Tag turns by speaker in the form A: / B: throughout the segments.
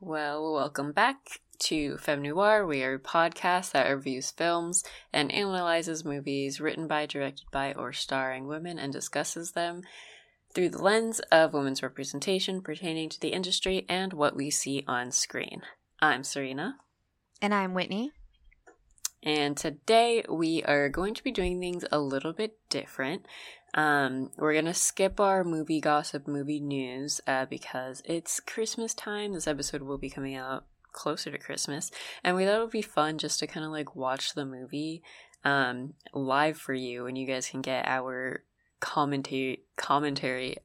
A: Well, welcome back to Femme Noir. We are a podcast that reviews films and analyzes movies written by, directed by, or starring women and discusses them through the lens of women's representation pertaining to the industry and what we see on screen. I'm Serena.
B: And I'm Whitney.
A: And today we are going to be doing things a little bit different. Um, we're gonna skip our movie gossip, movie news, uh, because it's Christmas time. This episode will be coming out closer to Christmas, and we thought it would be fun just to kind of like watch the movie um, live for you, and you guys can get our commentary commentary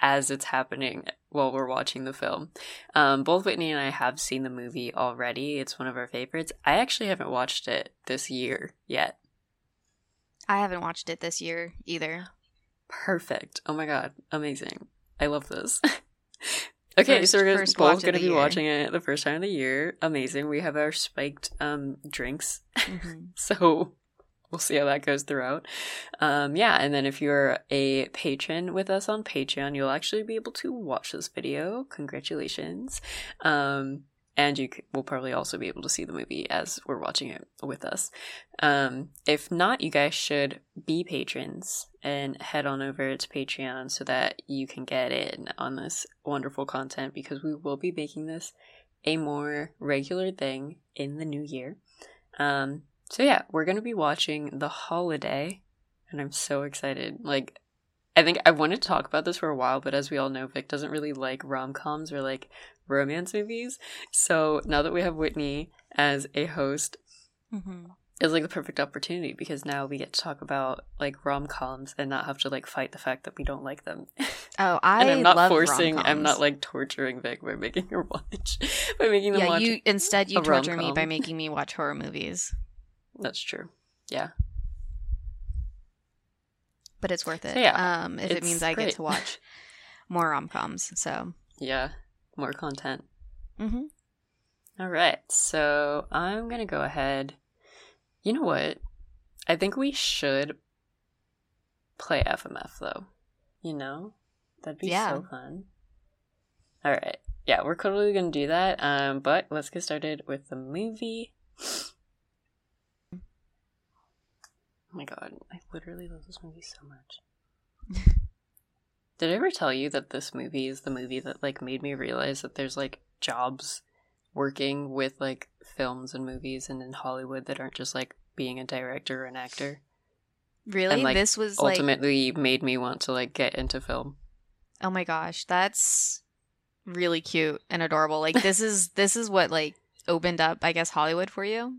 A: as it's happening while we're watching the film. Um, both Whitney and I have seen the movie already. It's one of our favorites. I actually haven't watched it this year yet.
B: I haven't watched it this year either.
A: Perfect. Oh my god, amazing. I love this. okay,
B: First-
A: so we're
B: first
A: both going to be
B: year.
A: watching it the first time of the year. Amazing. We have our spiked um drinks.
B: Mhm.
A: So we'll see how that goes throughout. Um, yeah, and then if you're a patron with us on Patreon, you'll actually be able to watch this video. Congratulations. Um, and you will probably also be able to see the movie as we're watching it with us. Um, if not, you guys should be patrons and head on over to Patreon so that you can get in on this wonderful content because we will be making this a more regular thing in the new year. Um, so yeah, we're gonna be watching The Holiday, and I'm so excited. Like, I think I wanted to talk about this for a while, but as we all know, Vic doesn't really like rom coms or like romance movies. So now that we have Whitney as a host,
B: Mhm.
A: it's like the perfect opportunity because now we get to talk about like rom coms and not have to like fight the fact that we don't like them.
B: Oh, I
A: and I'm not forcing. I'm not like torturing Vic by making her watch by making them
B: Yeah,
A: watch.
B: you instead you torture me by making me watch horror movies,
A: That's true. Yeah.
B: but it's worth it.
A: So, yeah,
B: um, if it means I
A: great.
B: get to watch more rom coms. So,
A: Yeah. More content.
B: hmm
A: All right. So I'm going to go ahead. You know what? I think we should play FMF though. You know? That'd be
B: Yeah.
A: so fun. All right. Yeah, we're totally going to do that. Um but let's get started with the movie. Oh my god, I literally love this movie so much. Did I ever tell you that this movie is the movie that like made me realize that there's like jobs working with like films and movies and in Hollywood that aren't just like being a director or an actor.
B: really,
A: And, like,
B: this was like,
A: Ultimately made me want to like get into film.
B: oh my gosh, that's really cute and adorable. Like this is this is what like opened up, I guess, Hollywood for you.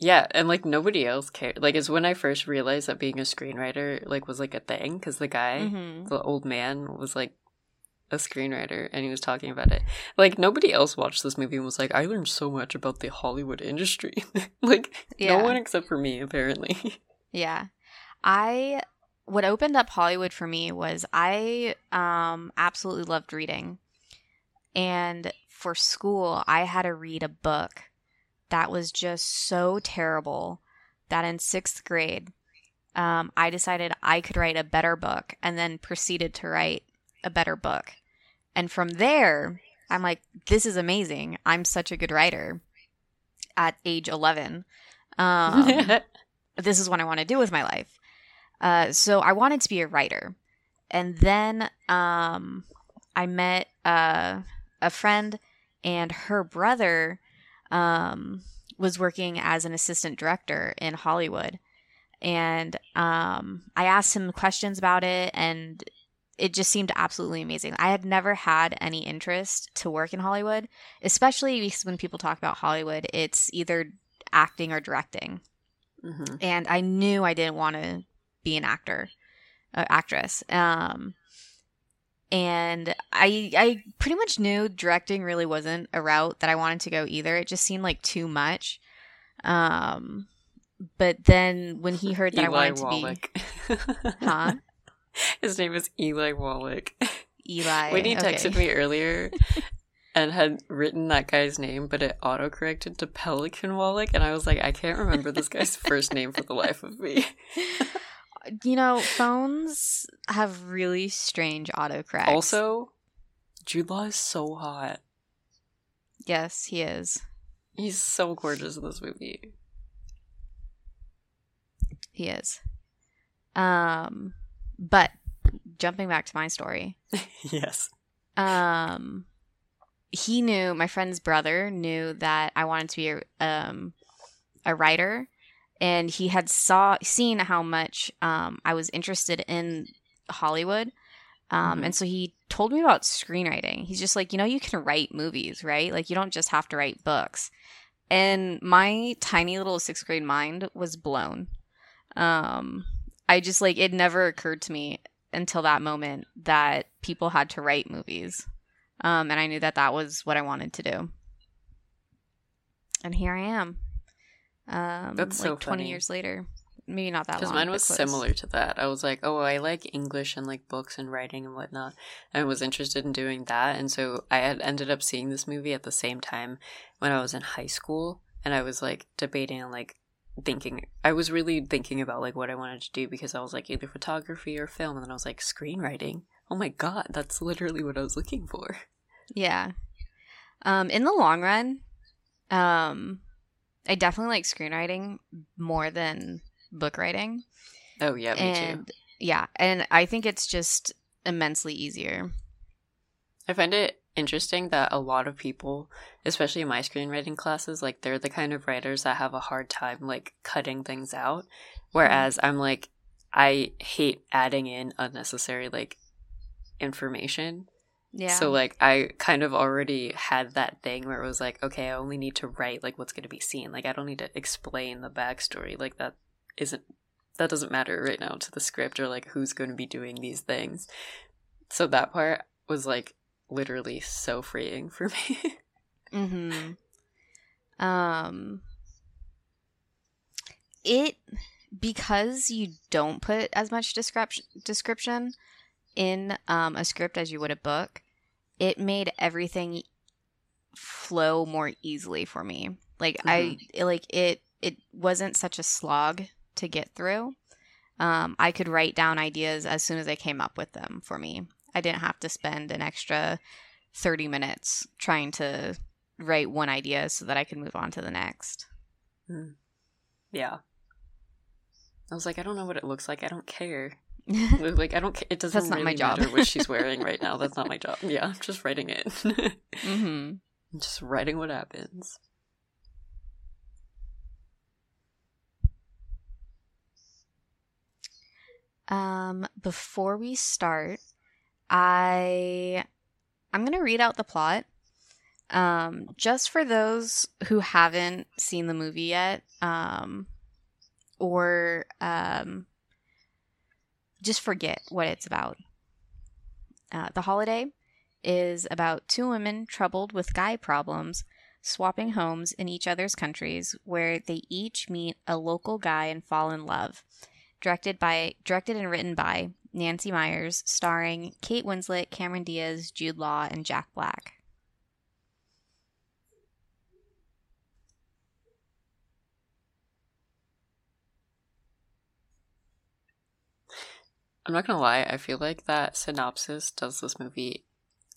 A: Yeah, and like nobody else cared. Like it's when I first realized that being a screenwriter like was like a thing because the guy,
B: Mhm.
A: the old man, was like a screenwriter and he was talking about it. Like nobody else watched this movie and was like, I learned so much about the Hollywood industry. like
B: Yeah.
A: no one except for me, apparently.
B: Yeah. I what opened up Hollywood for me was I um absolutely loved reading. And for school, I had to read a book that was just so terrible that in 6th grade um, I decided I could write a better book and then proceeded to write a better book. And from there, I'm like, this is amazing. I'm such a good writer at age 11. Um, this is what I want to do with my life. Uh, so I wanted to be a writer. And then um, I met uh, a friend, and her brother um, was working as an assistant director in Hollywood. And um, I asked him questions about it, and it just seemed absolutely amazing. I had never had any interest to work in Hollywood, especially because when people talk about Hollywood, it's either acting or directing
A: hmm
B: and I knew I didn't want to be an actor, uh, actress. Um, and I I pretty much knew directing really wasn't a route that I wanted to go either. It just seemed like too much. Um, but then when he heard that I
A: Eli
B: wanted to be, huh?
A: His name is Eli Wallach.
B: Eli.
A: When he
B: okay.
A: texted me earlier and had written that guy's name, but it autocorrected to Pelican Wallach, and I was like, I can't remember this guy's first name for the life of me.
B: You know, phones have really strange autocorrects.
A: Also, Jude Law is so hot.
B: Yes, he is.
A: He's so gorgeous in this movie.
B: He is. Um, but jumping back to my story.
A: yes.
B: Um, he knew my friend's brother knew that I wanted to be a, um a writer, and he had saw seen how much um I was interested in Hollywood. Um,
A: Mhm.
B: and so he told me about screenwriting. He's just like, you know, you can write movies, right? Like, you don't just have to write books. And my tiny little sixth grade mind was blown. Um, I just like, it never occurred to me until that moment that people had to write movies. Um, and I knew that that was what I wanted to do. And here I am. Um,
A: That's
B: like
A: so
B: 20
A: funny.
B: years later. Maybe not that long.
A: Because mine was similar to that. I was like, oh, I like English and like books and writing and whatnot. And was interested in doing that. And so I had ended up seeing this movie at the same time when I was in high school. And I was like debating and like thinking, I was really thinking about like what I wanted to do because I was like either photography or film. And then I was like, screenwriting. Oh my God, that's literally what I was looking for.
B: Yeah. Um, in the long run, um, I definitely like screenwriting more than book writing.
A: Oh, yeah, me too.
B: and yeah, and I think it's just immensely easier.
A: I find it interesting that a lot of people, especially in my screenwriting classes, like they're the kind of writers that have a hard time like cutting things out. Mm-hmm. Whereas I'm like, I hate adding in unnecessary like information.
B: Yeah.
A: So like I kind of already had that thing where it was like, okay, I only need to write like what's gonna be seen. Like I don't need to explain the backstory. Like that isn't that doesn't matter right now to the script or like who's going to be doing these things. So that part was like literally so freeing for me.
B: Mm-hmm. Um, it because you don't put as much description description in um, a script as you would a book. It made everything flow more easily for me. Like I it- like it. It wasn't such a slog to get through. Um, I could write down ideas as soon as I came up with them. For me, I didn't have to spend an extra thirty minutes trying to write one idea so that I could move on to the next.
A: yeah. I was like, I don't know what it looks like. I don't care. Like, I don't. It doesn't
B: That's not
A: really
B: my job.
A: matter what she's wearing right now. That's not my job. Yeah, I'm just writing it.
B: hmm
A: I'm just writing what happens.
B: Um, before we start, I I'm gonna read out the plot. Um, just for those who haven't seen the movie yet, um, or um, just forget what it's about. Uh, the holiday is about two women troubled with guy problems swapping homes in each other's countries where they each meet a local guy and fall in love directed by directed and written by Nancy Meyers, starring Kate Winslet, Cameron Diaz, Jude Law, and Jack Black.
A: I'm not gonna lie, I feel like that synopsis does this movie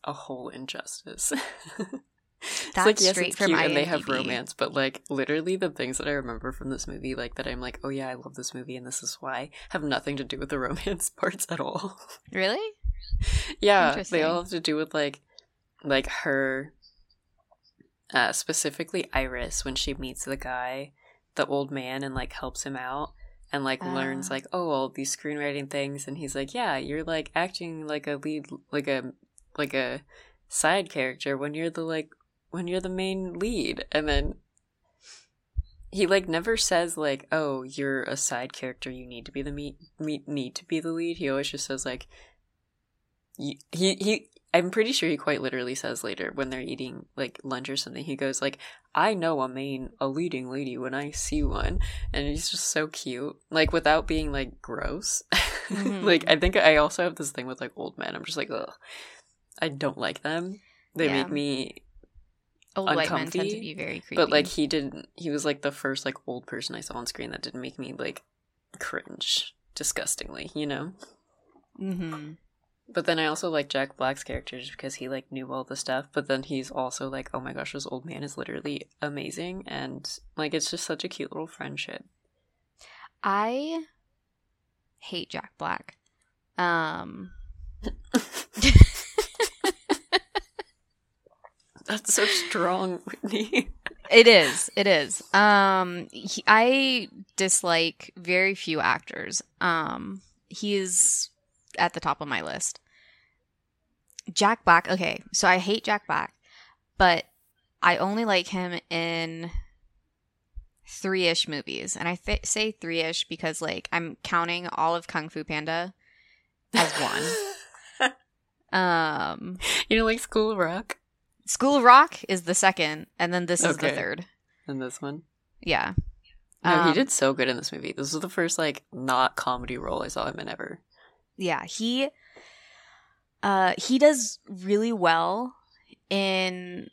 A: a whole injustice. it's
B: That's
A: like yes,
B: straight
A: it's
B: from
A: cute and they have romance, but like literally the things that I remember from this movie, like that I'm like, oh yeah, I love this movie and this is why, have nothing to do with the romance parts at all.
B: Really?
A: yeah, they all have to do with like, like her, uh, specifically Iris when she meets the guy, the old man, and like helps him out. And like learns
B: Ah.
A: like oh all these screenwriting things, and he's like yeah you're like acting like a lead like a like a side character when you're the like when you're the main lead and then he like never says like oh you're a side character you need to be the meet, meet need to be the lead he always just says like he he i'm pretty sure he quite literally says later when they're eating like lunch or something he goes like i know a main a leading lady when i see one and he's just so cute like without being like gross
B: Mhm.
A: like i think i also have this thing with like old men i'm just like ugh i don't like them they
B: Yeah.
A: make me
B: Old white men tend to be very creepy.
A: but like he didn't he was like the first like old person i saw on screen that didn't make me like cringe disgustingly you know
B: hmm
A: But then I also like Jack Black's character just because he like knew all the stuff. But then he's also like, oh my gosh, this old man is literally amazing, and like it's just such a cute little friendship.
B: I hate Jack Black. Um,
A: That's so strong, Whitney.
B: it is. It is. Um, he, I dislike very few actors. Um, he is at the top of my list. Jack Black. Okay, so I hate Jack Black, but I only like him in three ish movies. And I th- say three ish because, like, I'm counting all of Kung Fu Panda as one. um,
A: you know, like School of Rock
B: School of Rock is the second, and then this is the third.
A: and this one.
B: Yeah.
A: No, he
B: Um,
A: did so good in this movie. This was the first like not comedy role I saw him in ever.
B: Yeah, he uh he does really well in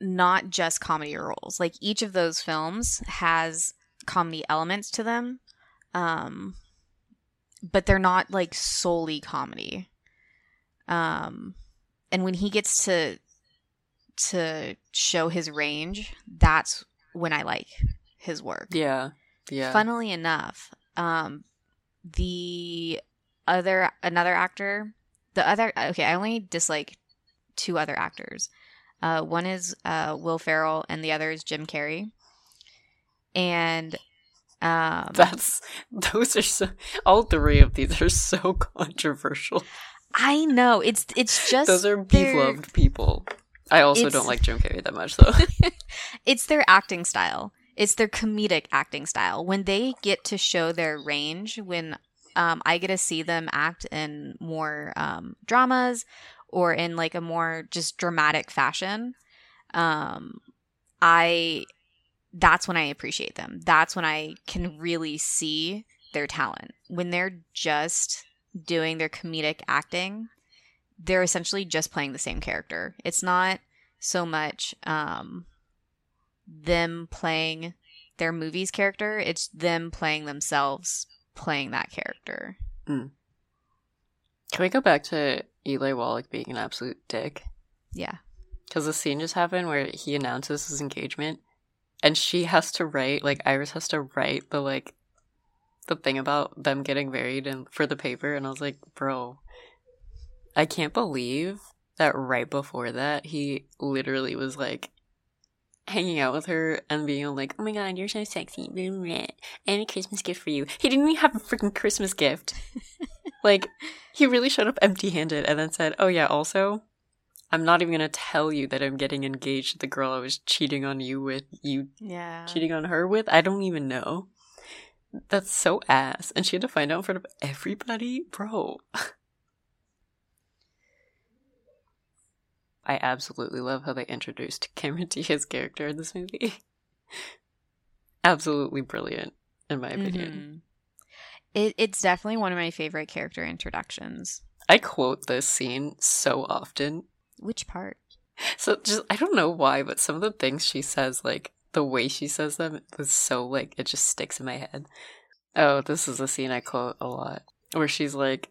B: not just comedy roles. Like each of those films has comedy elements to them. Um but they're not like solely comedy. Um and when he gets to to show his range, that's when I like his work.
A: Yeah, yeah.
B: Funnily enough, um, the other another actor, the other okay, I only dislike two other actors. Uh, one is uh, Will Ferrell, and the other is Jim Carrey. And um,
A: That's those are so. All three of these are so controversial.
B: I know it's it's just
A: those are beloved people. I also don't like Jim Carrey that much though.
B: it's their acting style. It's their comedic acting style. When they get to show their range, when um, I get to see them act in more um, dramas or in like a more just dramatic fashion, um, I that's when I appreciate them. That's when I can really see their talent. When they're just doing their comedic acting, they're essentially just playing the same character. It's not so much um, them playing their movie's character, it's them playing themselves playing that character. Hmm.
A: Can we go back to Eli Wallach being an absolute dick?
B: Yeah.
A: Because the scene just happened where he announces his engagement, and she has to write, like Iris has to write the like, the thing about them getting married and for the paper, and I was like, bro, I can't believe that right before that he literally was like hanging out with her and being like, oh my god, you're so sexy, and a Christmas gift for you. He didn't even have a freaking Christmas gift. like, he really showed up empty handed and then said, oh yeah, also. I'm not even gonna tell you that I'm getting engaged to the girl I was cheating on you with, you
B: Yeah.
A: cheating on her with. I don't even know. That's so ass. And she had to find out in front of everybody? Bro. I absolutely love how they introduced Cameron Diaz's character in this movie. absolutely brilliant, in my opinion.
B: Mhm. It, it's definitely one of my favorite character introductions.
A: I quote this scene so often.
B: Which part?
A: So just I don't know why, but some of the things she says, like the way she says them, is so like it just sticks in my head. Oh, this is a scene I quote a lot, where she's like,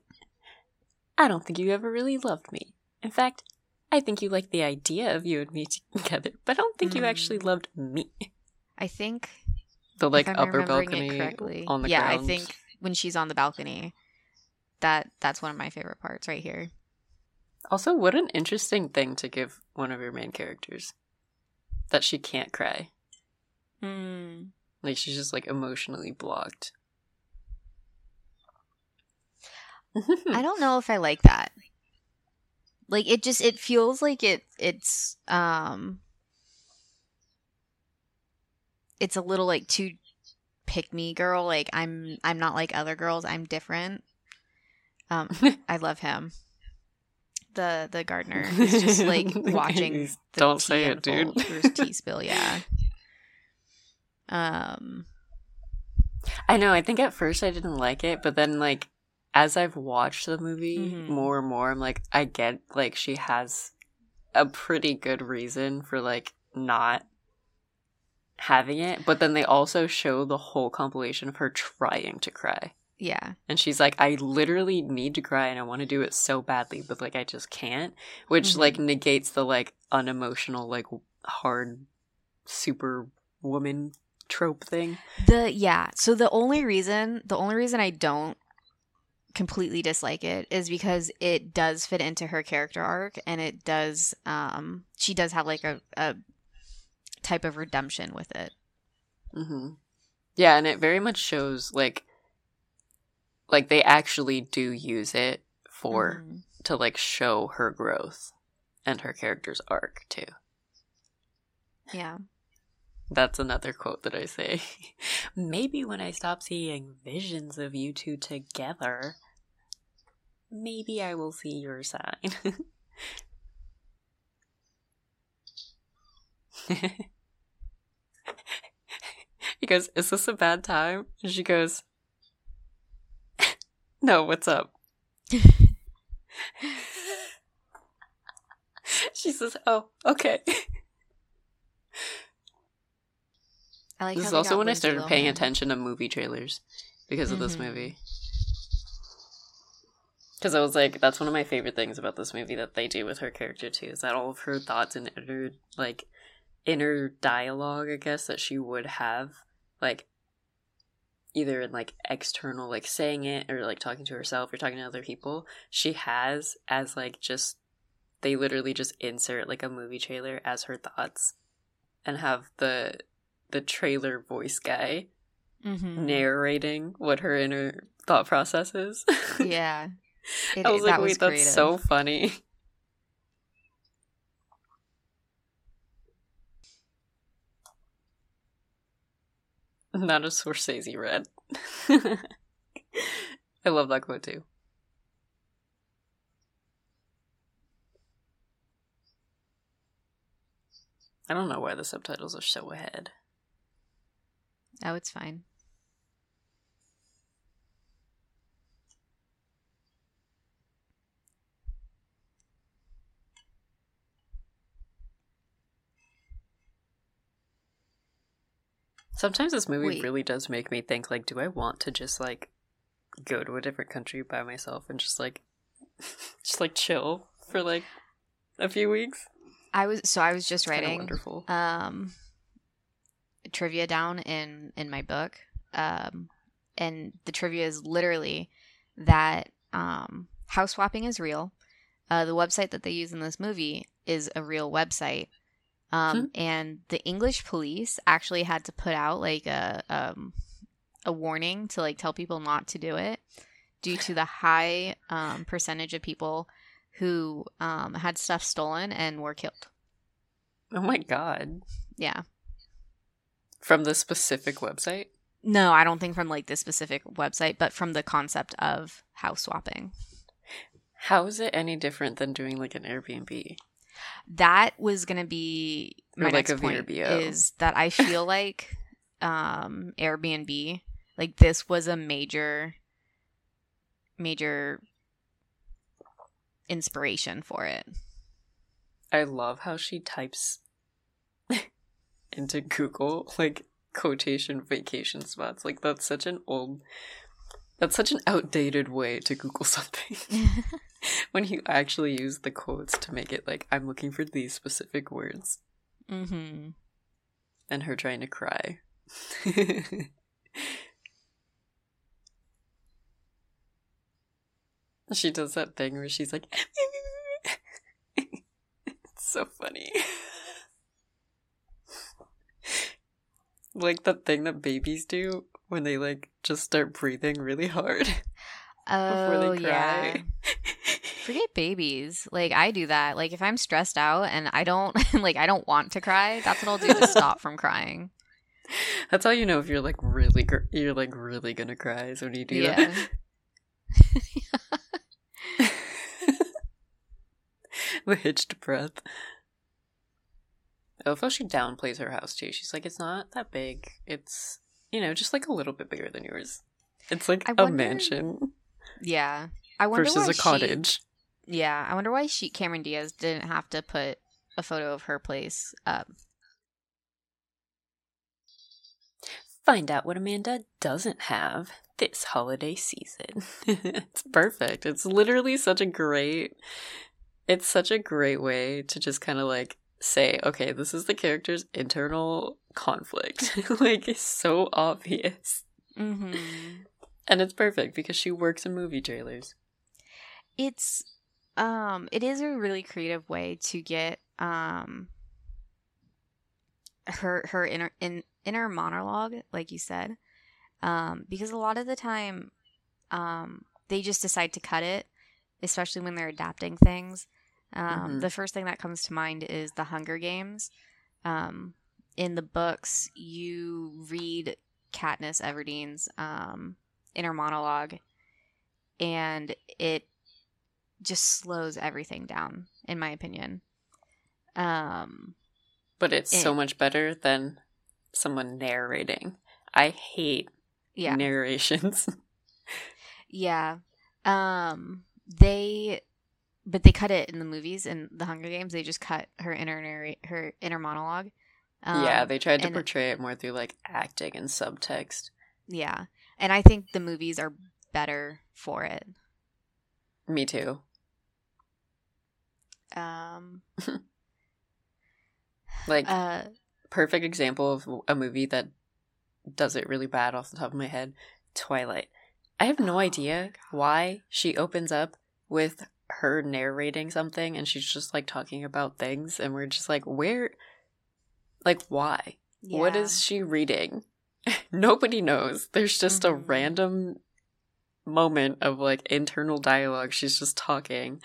A: "I don't think you ever really loved me. In fact, I think you like the idea of you and me together, but I don't think you actually
B: Mm.
A: loved me."
B: I think
A: The like upper balcony on the ground.
B: yeah,
A: ground.
B: I think when she's on the balcony, that that's one of my favorite parts right here.
A: Also, what an interesting thing to give one of your main characters that she can't cry.
B: Mm.
A: Like she's just like emotionally blocked.
B: I don't know if I like that. Like it just it feels like it it's um it's a little like too pick me girl like I'm I'm not like other girls I'm different. Um I love him. The the gardener he's just like watching the
A: Don't
B: tea
A: say it, dude.
B: unfold through his tea spill, yeah. Um
A: I know. I think at first I didn't like it, but then like as I've watched the movie
B: Mhm.
A: more and more, I'm like, I get like she has a pretty good reason for like not having it, but then they also show the whole compilation of her trying to cry.
B: Yeah.
A: And she's like, I literally need to cry and I want to do it so badly, but like I just can't. Which
B: Mhm.
A: like negates the like unemotional, like hard super woman trope thing.
B: The yeah. So the only reason the only reason I don't completely dislike it is because it does fit into her character arc and it does um she does have like a, a type of redemption with it.
A: hmm Yeah, and it very much shows like like they actually do use it for
B: Mhm.
A: to like show her growth and her character's arc too.
B: Yeah.
A: That's another quote that I say. maybe when I stop seeing visions of you two together, maybe I will see your sign. he goes, Is this a bad time? And she goes, No, what's up? she says, Oh, okay.
B: I like
A: this is also when I
B: Lindsay
A: started paying attention to movie trailers because of this
B: Mhm.
A: movie. Because I was like, that's one of my favorite things about this movie that they do with her character too, is that all of her thoughts and inner like inner dialogue, I guess, that she would have, like either in like external, like saying it or like talking to herself or talking to other people, she has as like just they literally just insert like a movie trailer as her thoughts and have the the trailer voice guy
B: Mhm.
A: narrating what her inner thought process is.
B: Yeah. It,
A: I was like, wait, that's
B: creative.
A: so funny. Not a Scorsese red. I love that quote too. I don't know why the subtitles are so ahead.
B: Oh, it's fine.
A: Sometimes this movie
B: Wait.
A: really does make me think like, do I want to just like go to a different country by myself and just like just like chill for like a few weeks?
B: I was so I was just
A: It's
B: writing
A: wonderful.
B: um trivia down in in my book. Um and the trivia is literally that um house swapping is real. Uh the website that they use in this movie is a real website. Um
A: Hmm.
B: and the english police actually had to put out like a um a warning to like tell people not to do it due to the high um percentage of people who um had stuff stolen and were killed.
A: Oh my god.
B: yeah
A: From the specific website?
B: No, I don't think from like this specific website, but from the concept of house swapping.
A: How is it any different than doing like an Airbnb?
B: That was going to be my
A: like
B: next
A: a
B: point
A: VRBO.
B: is that I feel like um Airbnb like this was a major major inspiration for it.
A: I love how she types into Google like quotation vacation spots. Like that's such an old that's such an outdated way to Google something. when you actually use the quotes to make it like I'm looking for these specific words
B: Mm-hmm.
A: and her trying to cry. she does that thing where she's like it's so funny. Like the thing that babies do when they like just start breathing really hard before
B: Oh
A: they
B: yeah.
A: cry.
B: Forget babies. Like I do that. Like if I'm stressed out and I don't like I don't want to cry, that's what I'll do to stop from crying.
A: That's how you know if you're like really gr- you're like really gonna cry is when you do
B: Yeah.
A: that. the hitched breath. Oh, I love how she downplays her house too. She's like, it's not that big. It's you know just like a little bit bigger than yours. It's like
B: I
A: a
B: wonder-
A: mansion
B: Yeah. I wonder
A: versus a
B: she-
A: cottage.
B: yeah, I wonder why she Cameron Diaz didn't have to put a photo of her place up.
A: Find out what Amanda doesn't have this holiday season. it's perfect. It's literally such a great it's such a great way to just kind of like say, okay, this is the character's internal conflict. like it's so obvious.
B: Mm-hmm.
A: And it's perfect because she works in movie trailers.
B: It's um it is a really creative way to get um her her inner in, inner monologue like you said um because a lot of the time um they just decide to cut it especially when they're adapting things um
A: Mhm.
B: the first thing that comes to mind is the hunger games um in the books you read katniss everdeen's um inner monologue and it just slows everything down in my opinion um
A: But it's so much better than someone narrating. I hate
B: yeah
A: narrations.
B: yeah um they but they cut it in the movies in the hunger games they just cut her inner her inner monologue um,
A: yeah, they tried to
B: and-
A: portray it more through like acting and subtext.
B: yeah and i think the movies are better for it
A: Me too.
B: um
A: Like
B: uh
A: perfect example of a movie that does it really bad off the top of my head twilight i have no
B: Oh,
A: idea why she opens up with her narrating something and she's just like talking about things and we're just like where like why? What
B: yeah.
A: is she reading? Nobody knows. There's just a
B: Mhm.
A: random moment of like internal dialogue. She's just talking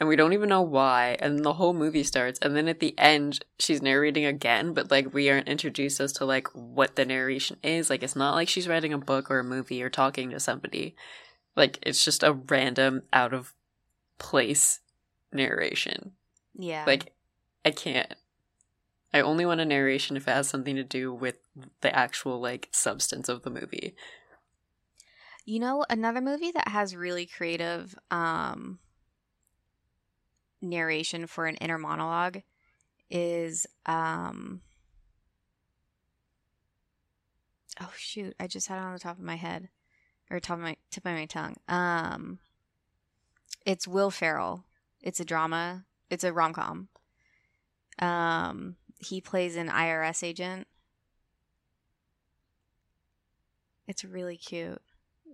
A: and we don't even know why and the whole movie starts and then at the end she's narrating again but like we aren't introduced as to like what the narration is. Like it's not like she's writing a book or a movie or talking to somebody. Like it's just a random out of place narration.
B: Yeah.
A: Like i can't. I only want a narration if it has something to do with the actual like substance of the movie.
B: You know, another movie that has really creative um, narration for an inner monologue is um, oh shoot, I just had it on the top of my head or top of my tip of my tongue. Um, it's Will Ferrell. It's a drama. It's a rom com. Um, he plays an IRS agent. It's really cute.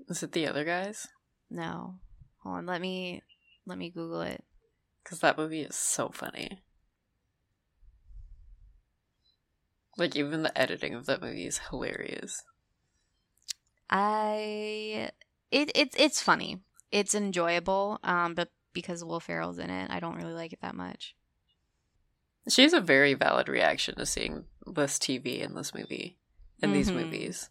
A: is it the other guys
B: No. Hold on, let me let me Google it.
A: because that movie is so funny like even the editing of that movie is hilarious
B: I it it's it's funny. It's enjoyable, um, but because Will Ferrell's in it, I don't really like it that much.
A: she has a very valid reaction to seeing this tv in this movie in these
B: Mhm.
A: movies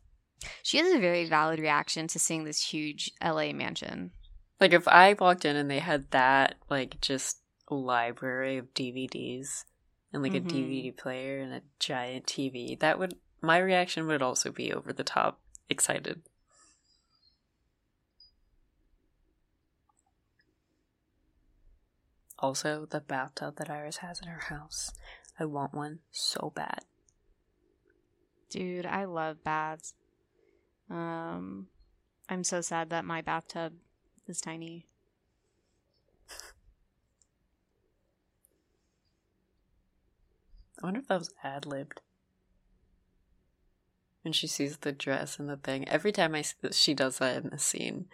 B: She has a very valid reaction to seeing this huge LA mansion.
A: Like if I walked in and they had that like just library of DVDs and like
B: Mhm.
A: a DVD player and a giant TV, that would my reaction would also be over the top excited. Also, the bathtub that Iris has in her house. I want one so bad.
B: Dude, I love baths. Um, I'm so sad that my bathtub is tiny.
A: I wonder if that was ad libbed. When she sees the dress and the thing. Every time I s- she does that in the scene,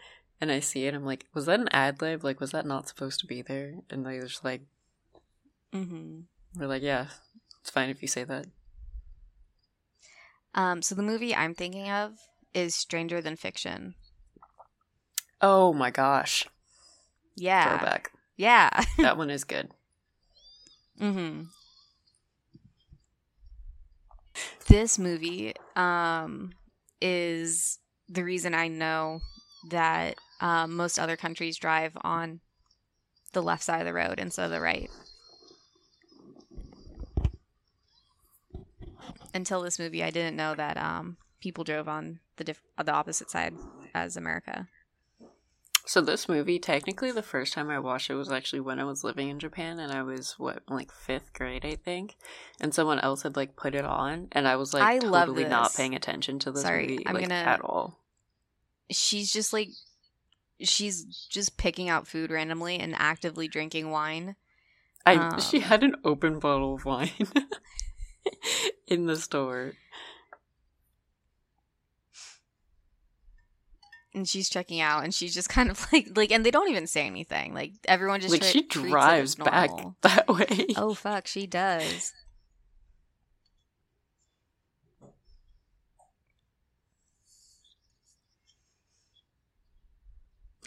A: and I see it, I'm like, was that an ad lib? Like, was that not supposed to be there? And they're just like,
B: Mm-hmm.
A: we're like, yeah, it's fine if you say that.
B: Um, so the movie I'm thinking of is Stranger Than Fiction.
A: Oh my gosh,
B: Yeah,
A: throwback.
B: yeah.
A: That one is good.
B: Mm-hmm. This movie um, is the reason I know that um, most other countries drive on the left side of the road instead of the right. Until this movie, I didn't know that um, people drove on the diff- the opposite side as America.
A: So this movie, technically, the first time I watched it was actually when I was living in Japan, and I was what, like fifth grade, I think. And someone else had like put it on, and I was like
B: I love
A: totally not paying attention to this
B: Sorry,
A: movie
B: I'm
A: like
B: gonna-
A: at all.
B: she's just like she's just picking out food randomly and actively drinking wine.
A: I
B: Um,
A: she had an open bottle of wine in the store.
B: And she's checking out and she's just kind of like like and they don't even say anything. Like everyone just
A: like she drives back that way.
B: Oh fuck, she does.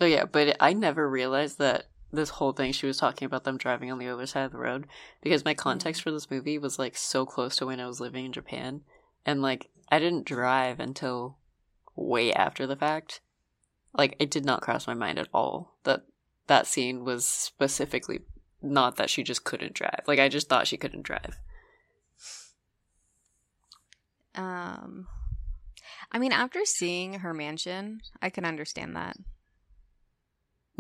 A: Oh yeah, but I never realized that this whole thing she was talking about them driving on the other side of the road because my context for this movie was like so close to when I was living in Japan and like I didn't drive until way after the fact. Like it did not cross my mind at all that that scene was specifically not that she just couldn't drive. Like I just thought she couldn't drive.
B: Um I mean after seeing her mansion, I can understand that.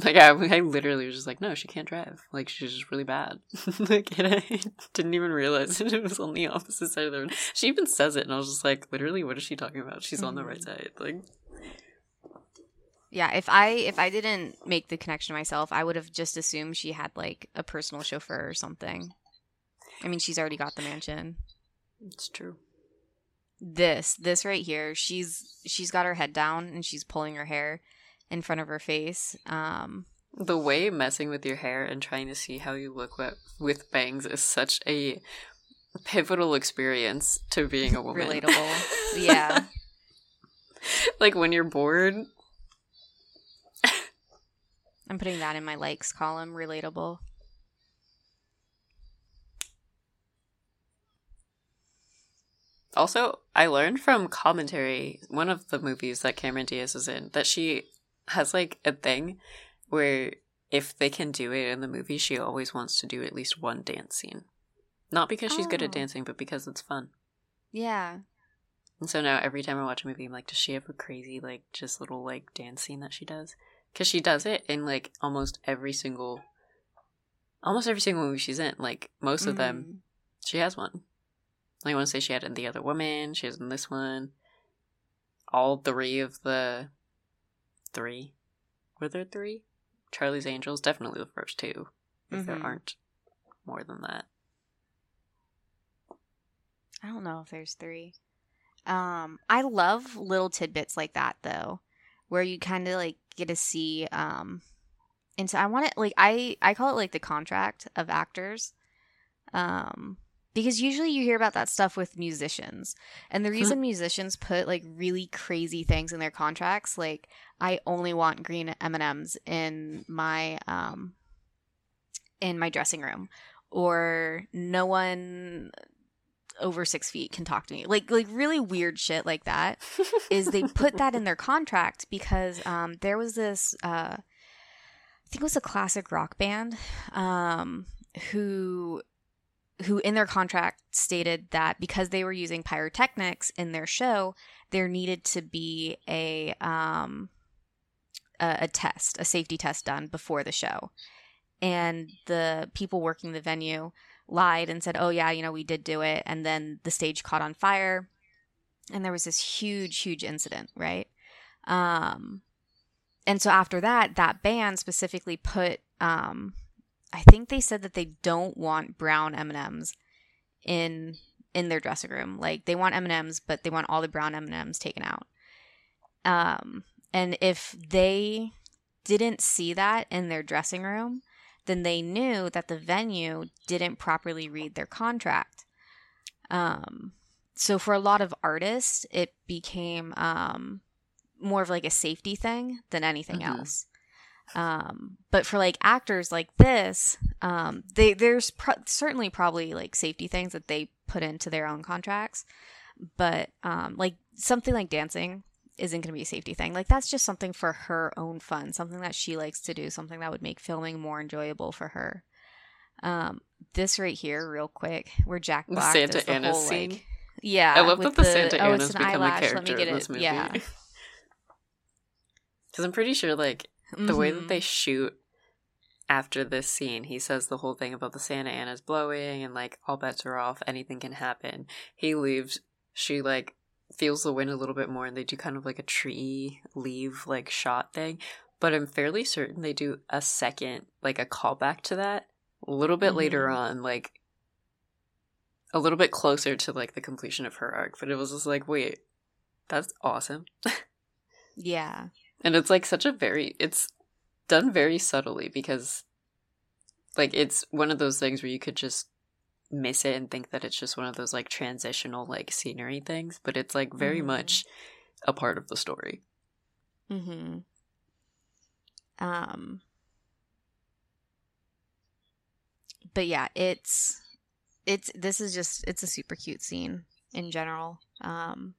A: Like I, I literally was just like, no, she can't drive. Like she's just really bad. like and I didn't even realize it was on the opposite side of the road. She even says it, and I was just like, literally, what is she talking about? She's on the right
B: Mhm.
A: side. Like,
B: Yeah, if I if I didn't make the connection myself, I would have just assumed she had like a personal chauffeur or something. I mean, she's already got the mansion.
A: it's true.
B: This this right here, she's she's got her head down and she's pulling her hair in front of her face. Um
A: The way messing with your hair and trying to see how you look with, with bangs is such a pivotal experience to being a woman.
B: Relatable. Yeah.
A: like when you're bored,
B: I'm putting that in my likes column, relatable.
A: Also, I learned from commentary, one of the movies that Cameron Diaz is in, that she has like a thing where if they can do it in the movie, she always wants to do at least one dance scene. Not because she's good at
B: Oh.
A: dancing, but because it's fun.
B: Yeah.
A: And so now every time I watch a movie, I'm like, does she have a crazy, like, just little, like, dance scene that she does? Because she does it in, like, almost every single, almost every single movie she's in. Like, most of them,
B: Mhm.
A: she has one. Like, I want to say she had it in The Other Woman, she has in this one. All three of the three. Were there three? Charlie's Angels, definitely the first two. If there
B: Mhm.
A: aren't more than that.
B: I don't know if there's three. Um, I love little tidbits like that though, where you kind of like get to see. Um, and so I want it like I I call it like the contract of actors, um, because usually you hear about that stuff with musicians, and the reason musicians put like really crazy things in their contracts, like I only want green M and M's in my um in my dressing room, or no one over six feet can talk to me. Like like really weird shit like that is they put that in their contract because um there was this uh i think it was a classic rock band um who who in their contract stated that because they were using pyrotechnics in their show there needed to be a um a, a test a safety test done before the show and the people working the venue lied and said, "Oh yeah, you know, we did do it." And then the stage caught on fire and there was this huge huge incident, right? Um and so after that, that band specifically put um I think they said that they don't want brown M&Ms in in their dressing room. Like they want M&Ms, but they want all the brown M&Ms taken out. Um and if they didn't see that in their dressing room, then they knew that the venue didn't properly read their contract. Um, so for a lot of artists, it became um, more of like a safety thing than anything
A: Mhm.
B: else. Um, but for like actors like this, um, they there's pro- certainly probably like safety things that they put into their own contracts. But um, like something like dancing isn't going to be a safety thing. Like that's just something for her own fun, something that she likes to do, something that would make filming more enjoyable for her. Um, this right here, real quick, where Jack
A: The
B: Black
A: Santa
B: the
A: Anna
B: whole,
A: scene?
B: like, yeah,
A: I love that the, Santa
B: oh,
A: Anna's
B: it's an
A: become
B: eyelash.
A: a
B: Let me
A: character
B: get
A: in
B: it.
A: this movie.
B: Yeah,
A: Because I'm pretty sure, like, the way that they shoot after this scene, he says the whole thing about the Santa Ana's blowing and like all bets are off, anything can happen. He leaves, she like feels the wind a little bit more and they do kind of like a tree leave like shot thing. But I'm fairly certain they do a second, like a callback to that a little bit later
B: Mhm.
A: on, like a little bit closer to like the completion of her arc. But it was just like, wait, that's awesome.
B: Yeah.
A: And it's like such a very it's done very subtly because like it's one of those things where you could just miss it and think that it's just one of those like transitional like scenery things, but it's like very
B: Mhm.
A: much a part of the story.
B: Mm-hmm. Um. But yeah, it's it's this is just it's a super cute scene in general. Um.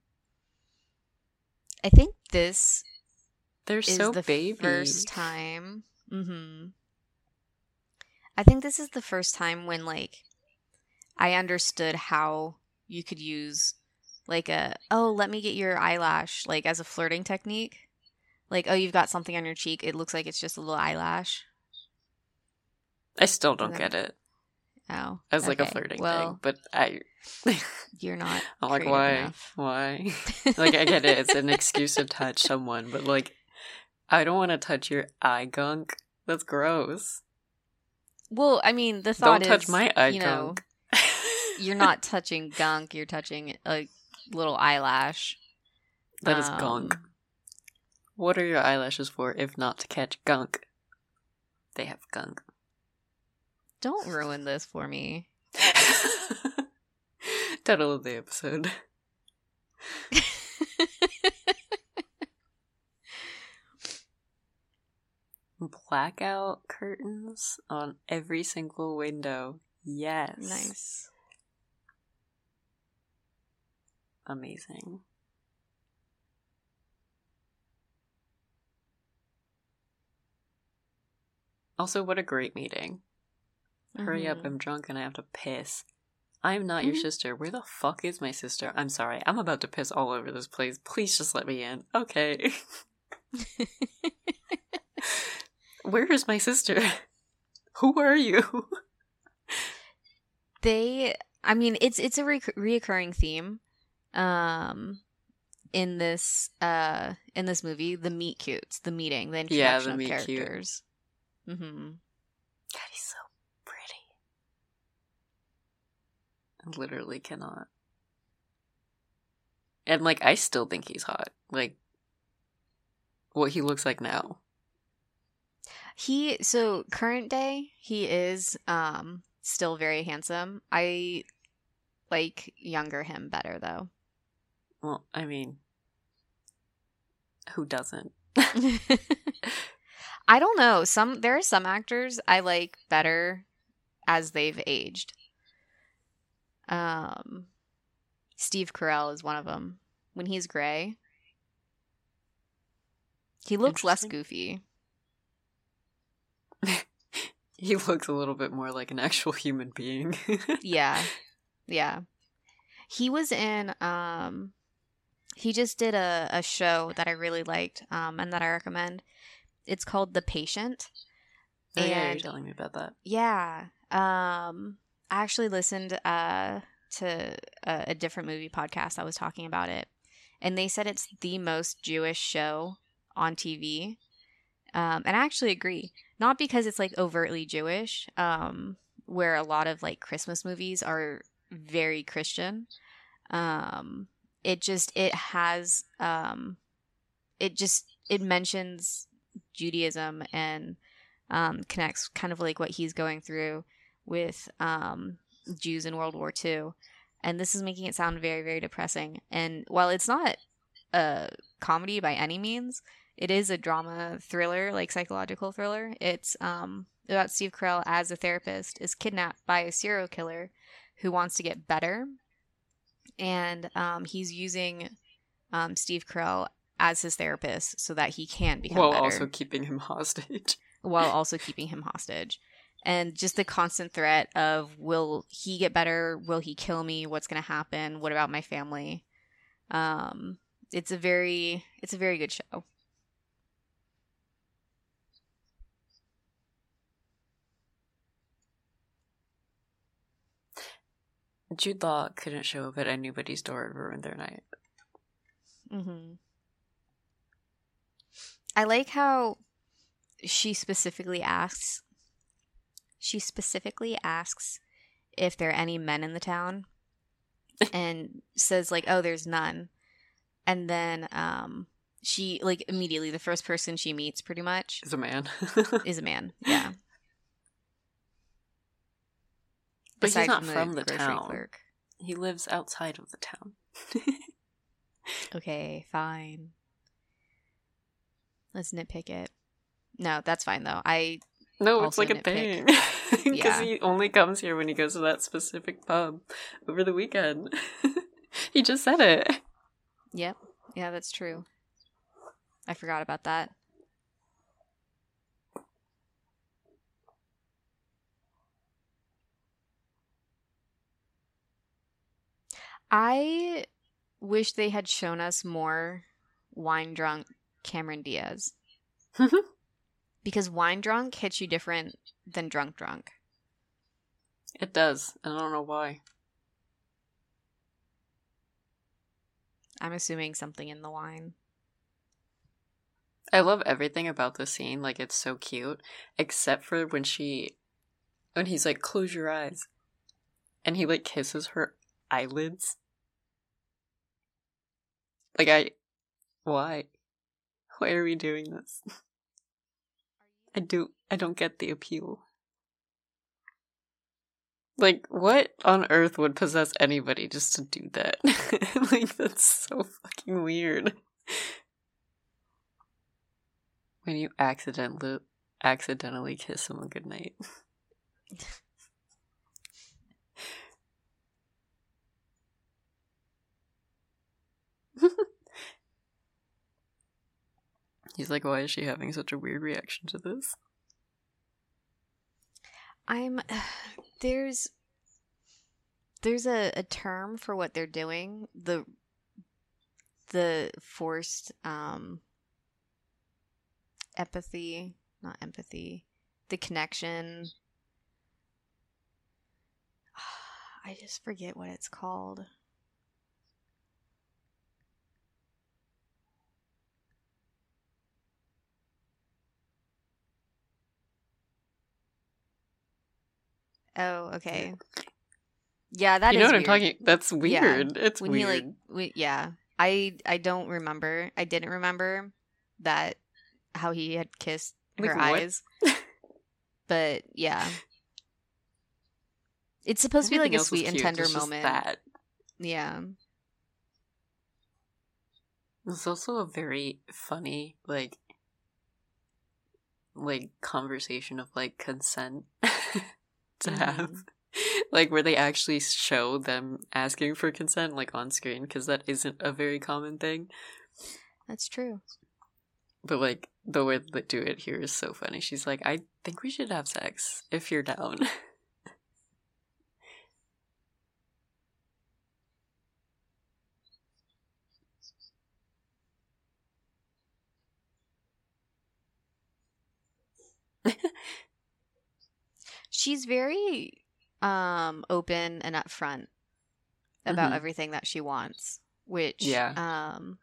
B: I think this
A: They're
B: is
A: so
B: the
A: baby.
B: first time. Mm-hmm. I think this is the first time when like I understood how you could use like a oh let me get your eyelash like as a flirting technique. Like oh you've got something on your cheek. It looks like it's just a little eyelash.
A: I still don't get it
B: Oh,
A: as like a flirting
B: well,
A: thing, but I
B: you're not.
A: I'm like why?
B: enough.
A: Why? like I get it, it's an excuse to touch someone, but like I don't want to touch your eye gunk. That's gross.
B: Well, I mean the thought is.
A: Don't touch my eye
B: you know
A: gunk.
B: You're not touching gunk. You're touching a little eyelash.
A: That is gunk.
B: Um,
A: What are your eyelashes for if not to catch gunk? They have gunk.
B: Don't ruin this for me.
A: Title of the episode. Blackout curtains on every single window. Yes.
B: nice.
A: Amazing. Also, what a great meeting. Hurry up,
B: Mhm.
A: I'm drunk and I have to piss. I'm not your
B: Mhm.
A: sister. Where the fuck is my sister? I'm sorry. I'm about to piss all over this place. Please just let me in. Okay. Where is my sister? Who are you?
B: they i mean it's it's a re- reoccurring theme um in this uh in this movie the meet cutes the meeting the introduction
A: Yeah, the
B: of
A: meet cute.
B: characters mm-hmm.
A: God, he's so pretty. I literally cannot. And like, I still think he's hot. Like, what he looks like now.
B: he so current day he is um still very handsome i like younger him better though
A: Well, I mean, who doesn't?
B: I don't know. Some there are some actors I like better as they've aged. Um, Steve Carell is one of them. When he's gray, he looks less goofy.
A: he looks a little bit more like an actual human being.
B: Yeah, yeah. He was in. Um, he just did a a show that I really liked. Um, and that I recommend. It's called The Patient.
A: Oh, yeah, you're telling me about that.
B: Yeah. Um I actually listened uh to a, a different movie podcast that was talking about it. And they said it's the most Jewish show on TV. Um and I actually agree. Not because it's like overtly Jewish, um where a lot of like Christmas movies are very Christian. Um it just it has um it just it mentions Judaism and um, connects kind of like what he's going through with um, Jews in World War II. And this is making it sound very, very depressing. And while it's not a comedy by any means, it is a drama thriller, like psychological thriller. It's um, about Steve Carell as a therapist is kidnapped by a serial killer who wants to get better. And um, he's using um, Steve Carell as his therapist so that he can become
A: While
B: better
A: also keeping him hostage.
B: while also keeping him hostage. And just the constant threat of will he get better? Will he kill me? What's going to happen? What about my family? Um it's a very it's a very good show.
A: Jude Law couldn't show up at anybody's door and ruin their night.
B: Mm-hmm. I like how she specifically asks. She specifically asks if there are any men in the town, and says like, "Oh, there's none." And then um, she like immediately the first person she meets, pretty much,
A: Is a man.
B: is a man. Yeah.
A: But he's not from the
B: grocery
A: town.
B: clerk.
A: he lives outside of the town.
B: Okay, fine. Let's nitpick it. No, that's fine though. I
A: No, it's like a thing. Because
B: Yeah.
A: he only comes here when he goes to that specific pub over the weekend. he just said it.
B: Yep. Yeah, that's true. I forgot about that. I wish they had shown us more wine drunk Cameron Diaz. because wine drunk hits you different than drunk drunk.
A: It does. and I don't know why.
B: I'm assuming something in the wine.
A: I love everything about this scene. Like it's so cute, except for when she, when he's like, "Close your eyes," and he like kisses her eyelids. Like I, why, why are we doing this? I do. I don't get the appeal. Like, what on earth would possess anybody just to do that? like, that's so fucking weird. When you accidentally accidentally kiss someone goodnight. He's like, why is she having such a weird reaction to this?
B: I'm there's there's a, a term for what they're doing. The the forced um empathy, not empathy, the connection. I just forget what it's called. Oh, okay. Yeah, that is
A: you know what I'm
B: weird.
A: talking? That's
B: Yeah.
A: weird. It's
B: when
A: weird.
B: he like we, yeah i i don't remember i didn't remember that how he had kissed her eyes but yeah it's supposed to be like a sweet and tender moment
A: That
B: yeah
A: it's also a very funny like like conversation of like consent to
B: Mhm.
A: have like where they actually show them asking for consent like on screen because that isn't a very common thing.
B: That's true.
A: But like the way they do it here is so funny. She's like i think we should have sex if you're down
B: she's very um open and upfront about
A: Mhm.
B: everything that she wants which
A: Yeah.
B: um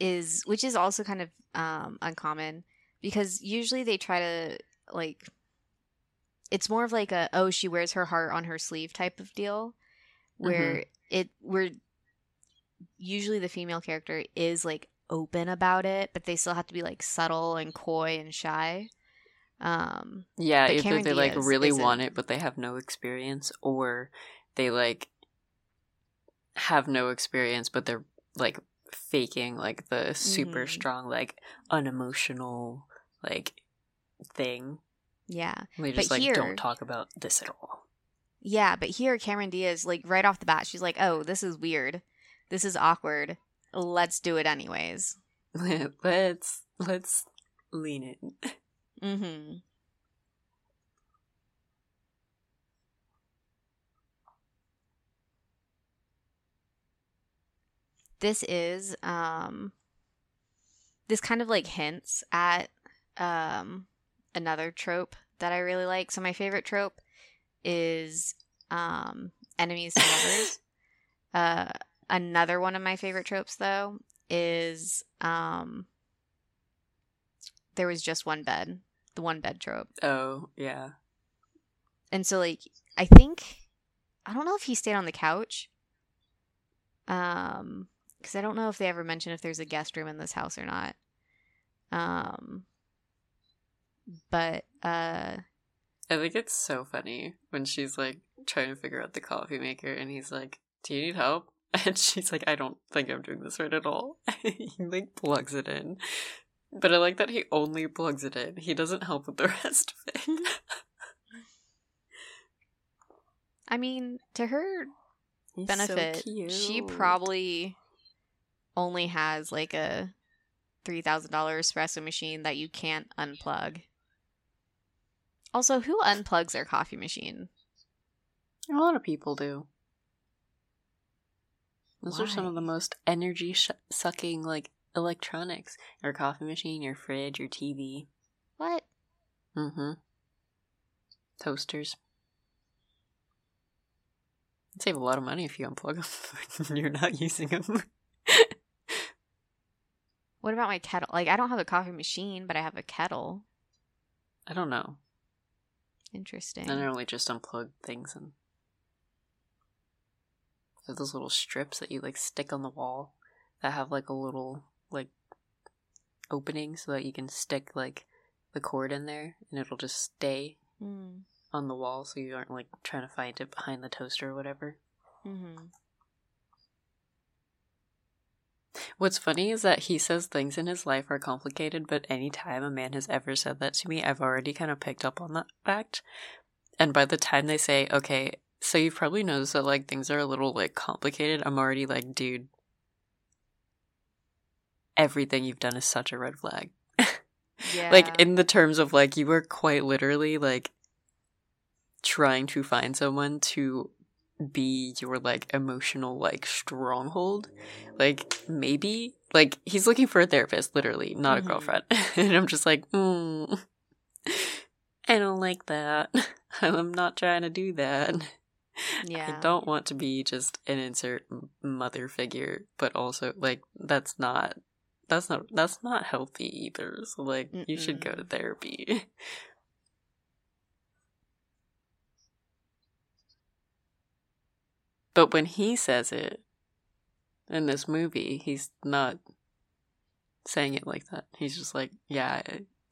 B: is which is also kind of um uncommon because usually they try to like it's more of like a oh she wears her heart on her sleeve type of deal where it where usually the female character is like open about it but they still have to be like subtle and coy and shy um
A: Yeah,
B: But
A: either
B: Cameron
A: they like really
B: isn't.
A: want it, but they have no experience, or they like have no experience, but they're like faking like the super
B: Mhm.
A: strong, like unemotional like thing.
B: yeah
A: They
B: But
A: just like
B: here-
A: don't talk about this at all.
B: Yeah, but here Cameron Diaz, like right off the bat, she's like, "Oh, this is weird. This is awkward. Let's do it anyways."
A: let's let's lean in.
B: Mm-hmm. This is um this kind of like hints at um another trope that I really like. So my favorite trope is um enemies to lovers. uh another one of my favorite tropes though is um there was just one bed, the one bed trope.
A: Oh, yeah.
B: And so like I think I don't know if he stayed on the couch. Um cuz I don't know if they ever mention if there's a guest room in this house or not. Um but uh
A: I think it's so funny when she's like trying to figure out the coffee maker and he's like, Do you need help? And she's like, I don't think I'm doing this right at all. he like plugs it in. But I like that he only plugs it in. He doesn't help with the rest of it. Mm-hmm.
B: I mean, to her
A: He's
B: benefit,
A: so
B: she probably only has like a three thousand dollar espresso machine that you can't unplug. Also, who unplugs their coffee machine?
A: A lot of people do. Those are some of the most energy sh- sucking like electronics. Your coffee machine, your fridge, your TV.
B: What?
A: Mm-hmm. Toasters. You'd save a lot of money if you unplug them you're not using them.
B: What about my kettle? Like, I don't have a coffee machine, but I have a kettle.
A: I don't know.
B: Interesting.
A: I normally just unplug things and those little strips that you like stick on the wall that have like a little like opening so that you can stick like the cord in there and it'll just stay
B: Mm.
A: on the wall so you aren't like trying to find it behind the toaster or whatever.
B: Mm-hmm.
A: What's funny is that he says things in his life are complicated, but anytime a man has ever said that to me, I've already kind of picked up on that fact. And by the time they say, okay, so you've probably noticed that like things are a little like complicated, I'm already like, dude, everything you've done is such a red flag.
B: Yeah.
A: Like in the terms of like you were quite literally like trying to find someone to be your like emotional like stronghold. Like maybe like he's looking for a therapist, literally, not
B: Mhm.
A: a girlfriend. and I'm just like, mm, I don't like that. I'm not trying to do that.
B: yeah.
A: I don't want to be just an insert mother figure, but also like that's not that's not that's not healthy either. So like you should go to therapy. but when he says it in this movie, he's not saying it like that. He's just like, yeah,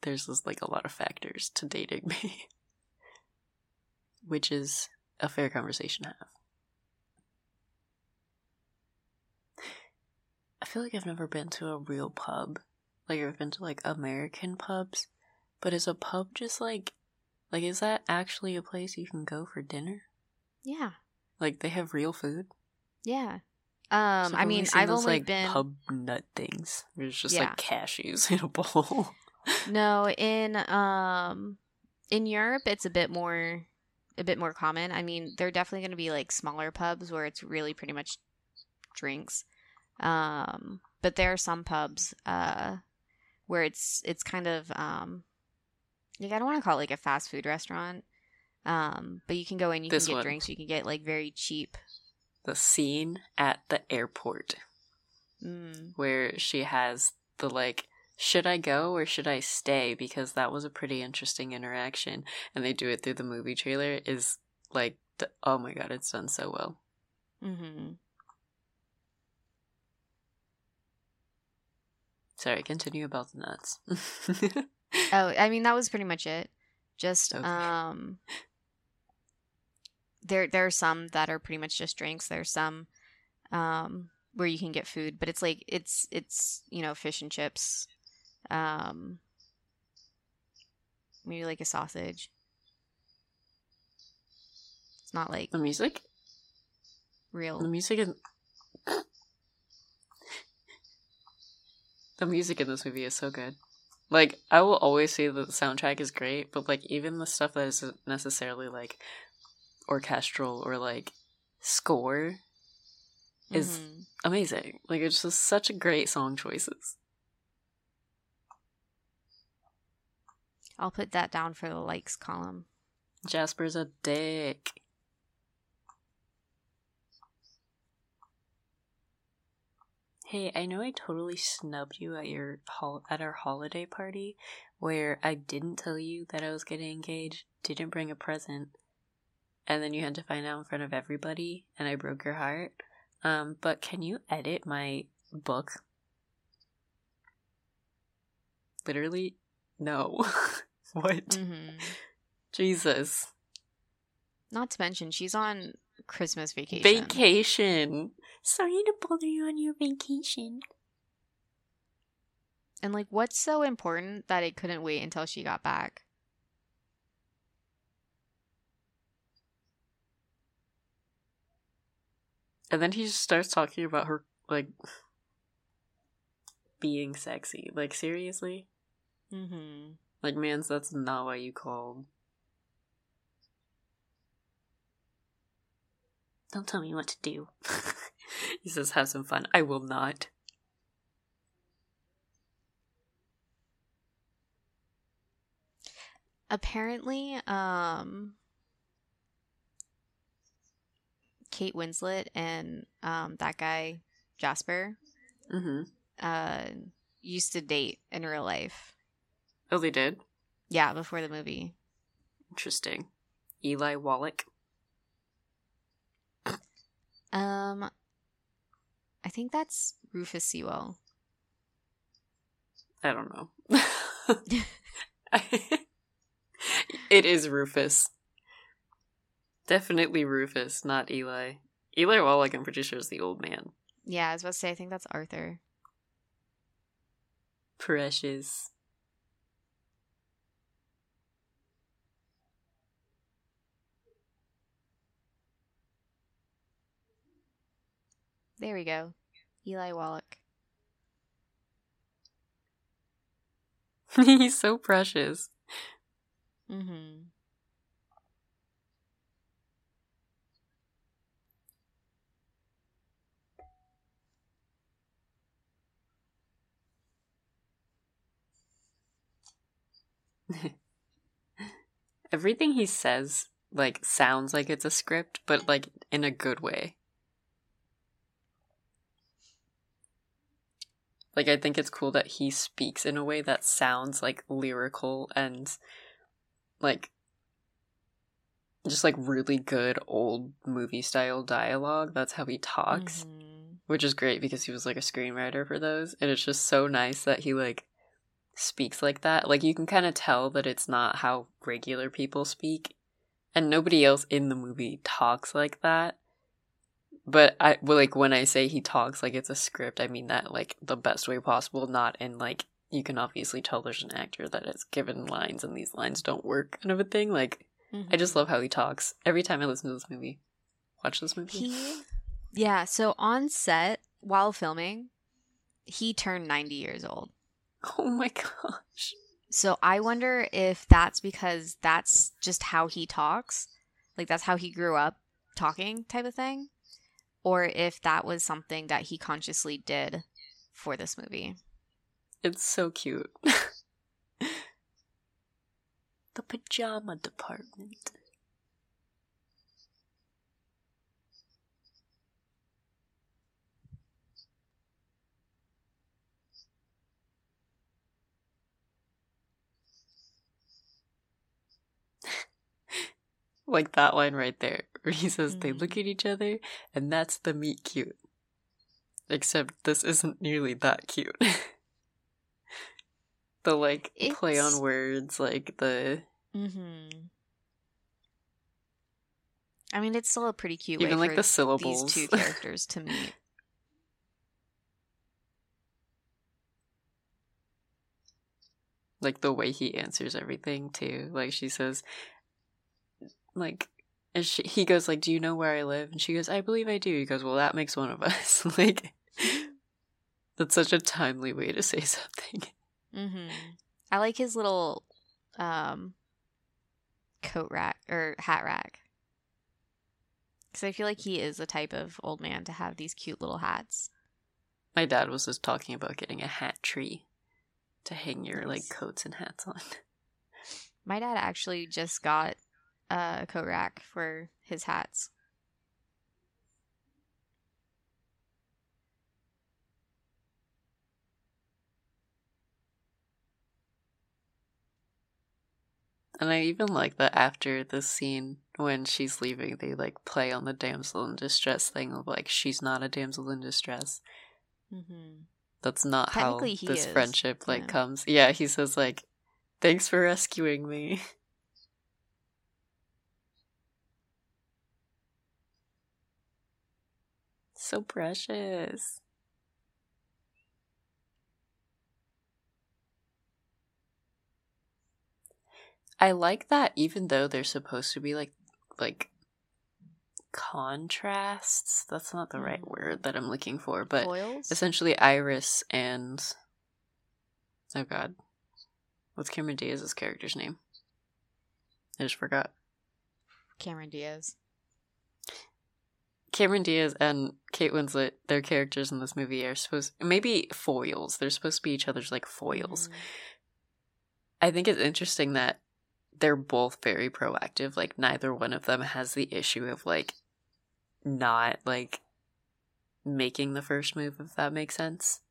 A: there's just like a lot of factors to dating me. Which is a fair conversation to have. Feel like I've never been to a real pub. Like I've been to like American pubs, but is a pub just like like is that actually a place you can go for dinner?
B: Yeah.
A: Like they have real food?
B: Yeah. Um,
A: So
B: I mean, I've
A: those,
B: only
A: like
B: been
A: pub nut things. There's just
B: Yeah.
A: like cashews in a bowl.
B: no in um in Europe. It's a bit more a bit more common. I mean, they're definitely going to be like smaller pubs where it's really pretty much drinks. Um, but there are some pubs uh where it's it's kind of um like I don't want to call it like a fast food restaurant. Um, but you can go in, you
A: This
B: can get
A: one.
B: drinks, you can get like very cheap.
A: the scene at the airport
B: Mm.
A: where she has the like should I go or should I stay? Because that was a pretty interesting interaction, and they do it through the movie trailer. Is like, oh my god, it's done so well.
B: Mm-hmm.
A: Sorry, continue about the nuts.
B: Oh, I mean that was pretty much it. Just
A: Okay.
B: um there there are some that are pretty much just drinks. There's some um where you can get food, but it's like it's it's, you know, fish and chips. Um maybe like a sausage. It's not like
A: the music,
B: real.
A: the music in the music in this movie is so good. Like, I will always say that the soundtrack is great, but like even the stuff that isn't necessarily like orchestral or like score is
B: Mhm.
A: amazing. Like it's just such a great song choices.
B: I'll put that down for the likes column.
A: Jasper's a dick. Hey, I know I totally snubbed you at your hol- at our holiday party where I didn't tell you that I was getting engaged, didn't bring a present, and then you had to find out in front of everybody and I broke your heart. Um, but can you edit my book? Literally, no. what?
B: Mm-hmm.
A: Jesus.
B: Not to mention, she's on Christmas vacation.
A: Vacation. Sorry to bother you on your vacation.
B: And like, what's so important that it couldn't wait until she got back?
A: And then he just starts talking about her, like, being sexy. Like, seriously?
B: Mm-hmm.
A: Like, mans, that's not what you called. Don't tell me what to do. he says, have some fun. I will not.
B: Apparently, um, Kate Winslet and um, that guy Jasper
A: Mm-hmm.
B: uh, used to date in real life.
A: Oh, they did?
B: Yeah, before the movie.
A: Interesting. Eli Wallach.
B: Um, I think that's Rufus Sewell.
A: I don't know. it is Rufus. Definitely Rufus, not Eli. Eli Wallach, I'm pretty sure, is the old man.
B: Yeah, I was about to say I think that's Arthur.
A: Precious.
B: There we go. Eli Wallach.
A: He's so precious.
B: Mm-hmm.
A: Everything he says, like, sounds like it's a script, but, like, in a good way. Like, I think it's cool that he speaks in a way that sounds, like, lyrical and, like, just, like, really good old movie style dialogue. That's how he talks.
B: Mhm.
A: which is great because he was like a screenwriter for those and it's just so nice that he like speaks like that like you can kind of tell that it's not how regular people speak and nobody else in the movie talks like that but i well, like when i say he talks like it's a script i mean that like the best way possible not in like you can obviously tell there's an actor that is given lines and these lines don't work kind of a thing like i just
B: Mhm.
A: love how he talks every time i listen to this movie watch this movie
B: He, yeah. So on set while filming, he turned ninety years old.
A: oh my gosh
B: So I wonder if that's because that's just how he talks, like that's how he grew up talking, type of thing, or if that was something that he consciously did for this movie.
A: It's so cute. the pajama department. like that line right there, he says they look
B: Mhm.
A: at each other and that's the meet cute. Except this isn't nearly that cute. the like play on words, like the
B: Mm-hmm. I mean, it's still a pretty cute
A: even
B: way
A: like
B: for
A: the syllables.
B: these two characters to meet.
A: like the way he answers everything too. Like she says, like, and she, he goes like, "Do you know where I live?" And she goes, "I believe I do." He goes, "Well, that makes one of us." like, that's such a timely way to say something.
B: Mm-hmm. I like his little um coat rack or hat rack. Because I feel like he is the type of old man to have these cute little hats.
A: My dad was just talking about getting a hat tree to hang your like coats and hats on.
B: My dad actually just got uh, a coat rack for his hats.
A: And I even like that after the scene when she's leaving, they like play on the damsel in distress thing of like she's not a damsel in distress.
B: Mm-hmm.
A: That's not how this
B: is.
A: friendship like
B: yeah.
A: comes. Yeah, he says like, "Thanks for rescuing me." so precious. I like that even though they're supposed to be like like contrasts. That's not the right
B: Mm.
A: word that I'm looking for, but
B: Foils?
A: essentially Iris and oh god, what's Cameron Diaz's character's name? I just forgot.
B: Cameron Diaz.
A: Cameron Diaz and Kate Winslet, their characters in this movie are supposed maybe foils. They're supposed to be each other's like foils.
B: Mhm.
A: I think it's interesting that they're both very proactive. Like neither one of them has the issue of like not like making the first move if that makes sense.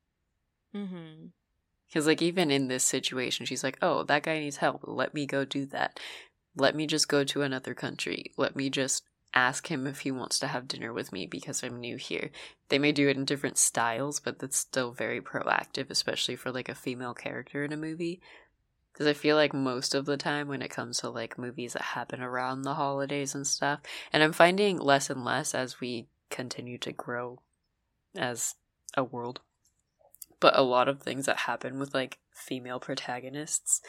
B: Mhm.
A: Cuz like even in this situation she's like, "Oh, that guy needs help. Let me go do that. Let me just go to another country. Let me just ask him if he wants to have dinner with me because I'm new here." They may do it in different styles, but that's still very proactive, especially for like a female character in a movie. Because I feel like most of the time when it comes to like movies that happen around the holidays and stuff, and I'm finding less and less as we continue to grow as a world. But a lot of things that happen with like female protagonists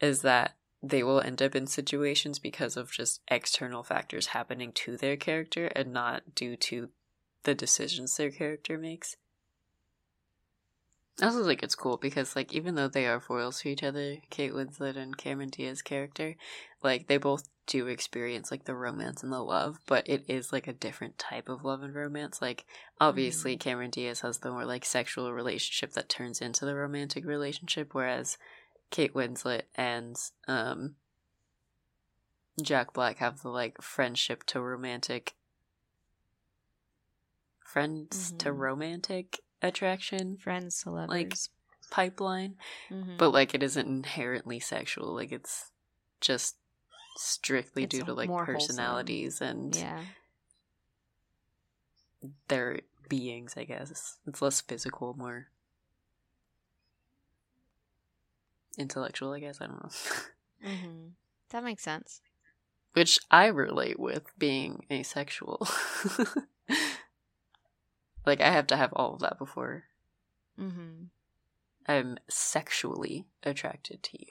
A: is that they will end up in situations because of just external factors happening to their character and not due to the decisions their character makes. I also think it's cool because, like, even though they are foils for each other, Kate Winslet and Cameron Diaz's character, like, they both do experience, like, the romance and the love, but it is, like, a different type of love and romance. Like, obviously, mm-hmm. Cameron Diaz has the more, like, sexual relationship that turns into the romantic relationship, whereas Kate Winslet and, um, Jack Black have the, like, friendship to romantic. Friends to
B: Mhm.
A: romantic attraction
B: Friends to lovers.
A: pipeline,
B: Mhm.
A: but like it isn't inherently sexual. Like it's just strictly
B: It's
A: due to like
B: more wholesome.
A: personalities and
B: yeah.
A: their beings. I guess it's less physical, more intellectual. I guess I don't know.
B: Mm-hmm. That makes sense.
A: Which I relate with being asexual. like I have to have all of that before
B: Mm-hmm.
A: I'm sexually attracted to you.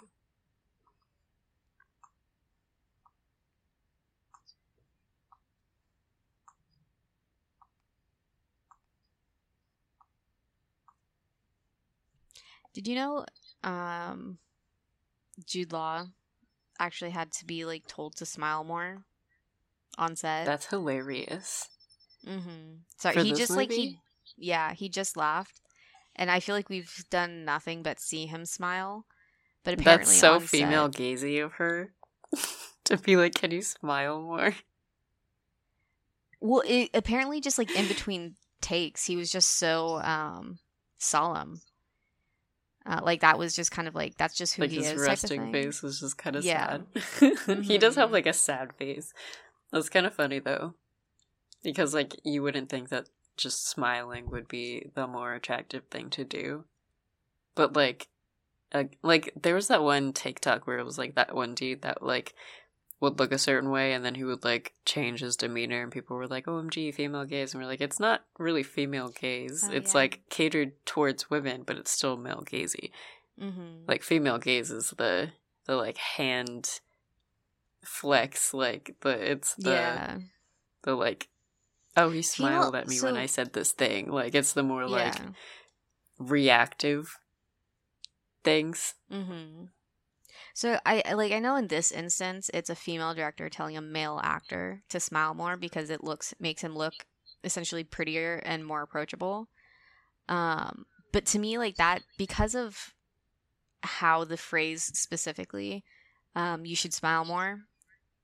B: Did you know um Jude Law actually had to be like told to smile more on set?
A: That's hilarious.
B: mm-hmm. Sorry,
A: For
B: he just like he yeah, he just laughed. And I feel like we've done nothing but see him smile. But apparently
A: That's so female
B: set-
A: gazy of her to be like, "Can you smile more?"
B: Well, it, apparently just like in between takes, he was just so um solemn. Uh, like that was just kind of like that's just who
A: like
B: he
A: his
B: is.
A: resting face was just kind of
B: Yeah.
A: sad. he does have
B: Mhm.
A: like a sad face. That's kind of funny though, because like you wouldn't think that just smiling would be the more attractive thing to do, but like, uh, like there was that one TikTok where it was like that one dude that like would look a certain way and then he would like change his demeanor and people were like omg female gaze and we're like it's not really female gaze
B: Oh,
A: it's
B: yeah.
A: like catered towards women but it's still male gazy
B: Mm-hmm.
A: like female gaze is the the like hand flex like the it's the
B: yeah,
A: the like oh he smiled at me when i said this thing like it's the more like
B: yeah.
A: reactive things
B: Mm-hmm. So I I- like I know in this instance it's a female director telling a male actor to smile more because it looks makes him look essentially prettier and more approachable. Um, but to me, like that because of how the phrase specifically, um, "you should smile more,"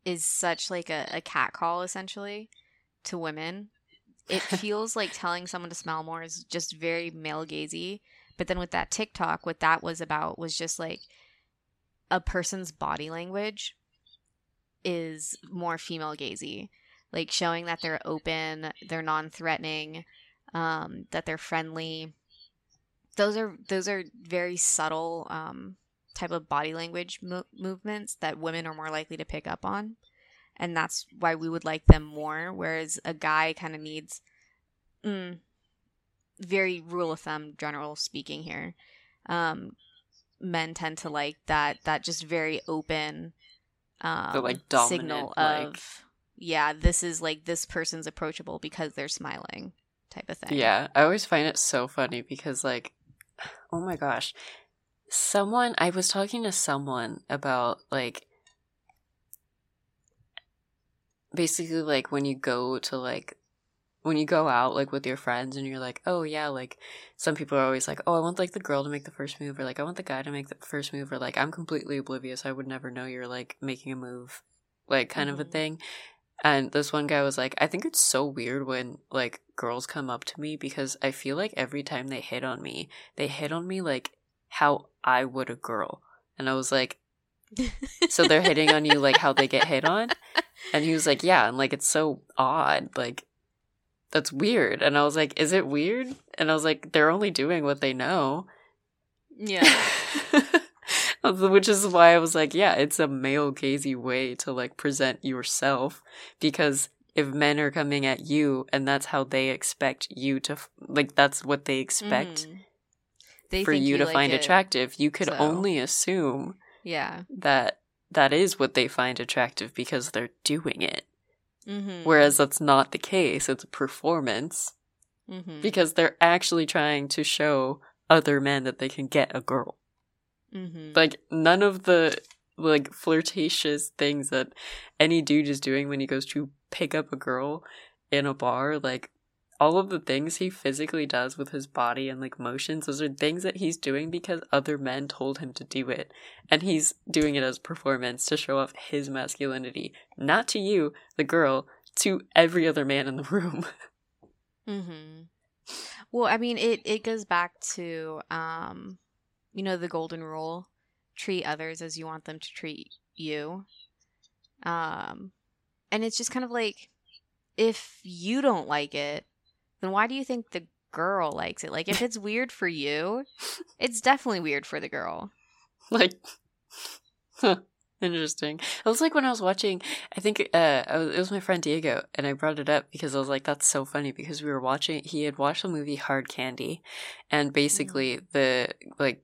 B: is such like a, a cat call essentially to women. It feels like telling someone to smile more is just very male gazy. But then with that TikTok, what that was about was just like a person's body language is more female gazy, like showing that they're open, they're non-threatening, um, that they're friendly. Those are those are very subtle um, type of body language mo- movements that women are more likely to pick up on, and that's why we would like them more. Whereas a guy kind of needs, mm, very rule of thumb, general speaking here. Um, men tend to like that that just very open um,
A: The, like,
B: signal of
A: like-
B: yeah this is like this person's approachable because they're smiling type of thing.
A: Yeah, I always find it so funny because, like, oh my gosh, someone, I was talking to someone about, like, basically, like, when you go to, like, when you go out, like, with your friends and you're like, oh, yeah, like, some people are always like, oh, I want, like, the girl to make the first move, or, like, I want the guy to make the first move, or, like, I'm completely oblivious. I would never know you're, like, making a move, like, kind of a
B: Mhm.
A: thing. And this one guy was like, I think it's so weird when like girls come up to me because I feel like every time they hit on me, they hit on me like how I would a girl. And I was like, so they're hitting on you like how they get hit on? And he was like, yeah. And like, it's so odd. Like, that's weird. And I was like, is it weird? And I was like, they're only doing what they know.
B: yeah
A: Which is why I was like, yeah, it's a male gazy way to like present yourself because if men are coming at you and that's how they expect you to f- like that's what they expect
B: Mhm. They
A: for
B: think
A: you to
B: like
A: find
B: it-
A: attractive, you could
B: so.
A: only assume
B: yeah
A: that that is what they find attractive because they're doing it.
B: Mm-hmm.
A: Whereas that's not the case. It's a performance
B: mm-hmm.
A: because they're actually trying to show other men that they can get a girl.
B: mm-hmm.
A: like none of the like flirtatious things that any dude is doing when he goes to pick up a girl in a bar like all of the things he physically does with his body and like motions those are things that he's doing because other men told him to do it and he's doing it as performance to show off his masculinity not to you the girl to every other man in the room
B: Mm-hmm. Well, I mean, it it goes back to um, you know, the golden rule: treat others as you want them to treat you. Um, and it's just kind of like, if you don't like it, then why do you think the girl likes it? Like, if it's weird for you, it's definitely weird for the girl.
A: like huh, interesting it was like when i was watching i think uh I was, it was my friend diego and i brought it up because i was like that's so funny because we were watching he had watched the movie hard candy and basically the like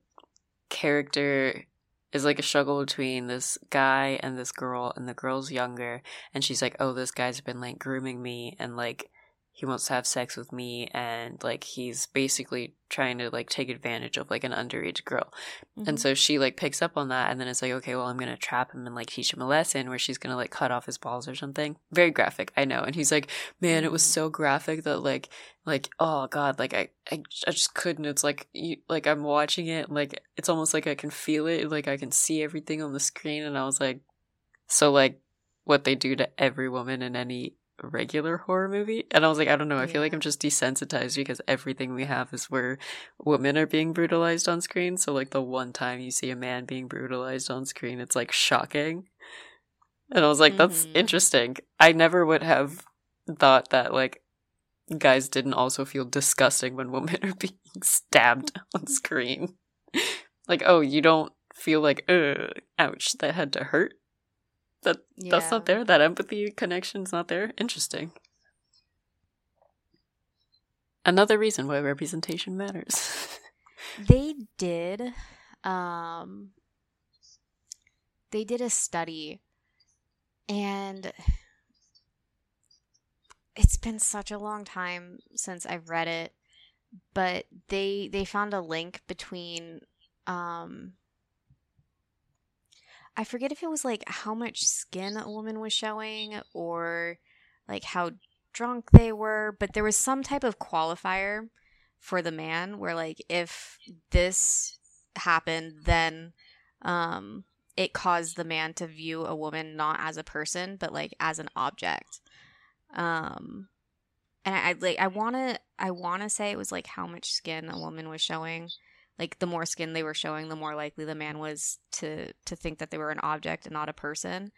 A: character is like a struggle between this guy and this girl and the girl's younger and she's like oh this guy's been like grooming me and like he wants to have sex with me and like he's basically trying to like take advantage of like an underage girl
B: Mm-hmm.
A: and so she like picks up on that and then it's like, okay, well I'm gonna trap him and like teach him a lesson where she's gonna like cut off his balls or something. Very graphic, I know. And he's like, Man, it was
B: Mhm.
A: so graphic that like like oh god, like I I, I just couldn't. It's like you like I'm watching it, like it's almost like I can feel it, like I can see everything on the screen and I was like so like what they do to every woman in any regular horror movie and i was like i don't know i feel like i'm just desensitized because everything we have is where women are being brutalized on screen. So like the one time you see a man being brutalized on screen, it's like shocking. And I was like, that's
B: Mhm.
A: interesting. I never would have thought that like guys didn't also feel disgusting when women are being stabbed on screen. like, oh, you don't feel like, ugh, ouch, that had to hurt. That that's not there. That empathy connection's not there. Interesting. Another reason why representation matters.
B: they did um they did a study and it's been such a long time since I've read it but they they found a link between um I forget if it was like how much skin a woman was showing or like how drunk they were, but there was some type of qualifier for the man where like if this happened then um it caused the man to view a woman not as a person but like as an object. Um and i, I like i want to i want to say it was like how much skin a woman was showing like the more skin they were showing, the more likely the man was to to think that they were an object and not a person.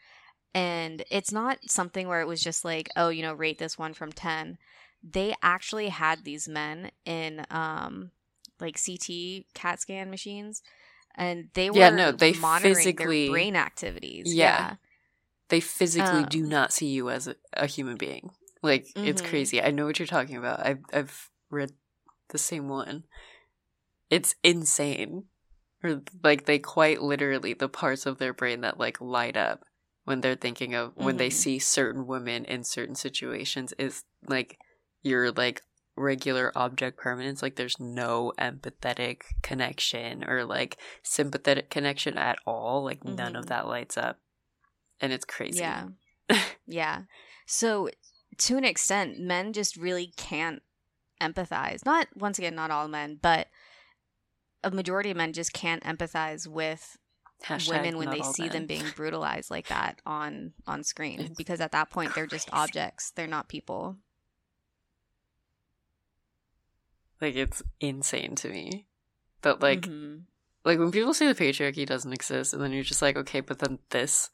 B: And it's not something where it was just like, oh, you know, rate this one from 10. They actually had these men in um like CT CAT scan machines and they were
A: Yeah, no, they
B: monitoring
A: physically-
B: their brain activities.
A: Yeah. they physically
B: Um,
A: do not see you as a, a human being. Like it's
B: Mhm.
A: crazy. I know what you're talking about. I've I've read the same one. It's insane. Or like they quite literally the parts of their brain that like light up when they're thinking of when they
B: Mhm.
A: see certain women in certain situations is like your like regular object permanence like there's no empathetic connection or like sympathetic connection at all like none of
B: Mhm.
A: that lights up and it's crazy
B: Yeah. yeah. So to an extent, men just really can't empathize. Not once again, not all men, but a majority of men just can't empathize with
A: Hashtag
B: women when they see them being brutalized like that on on screen
A: It's
B: because at that point they're just objects. They're not people.
A: like it's insane to me that like
B: Mhm.
A: like when people say the patriarchy doesn't exist and then you're just like okay but then this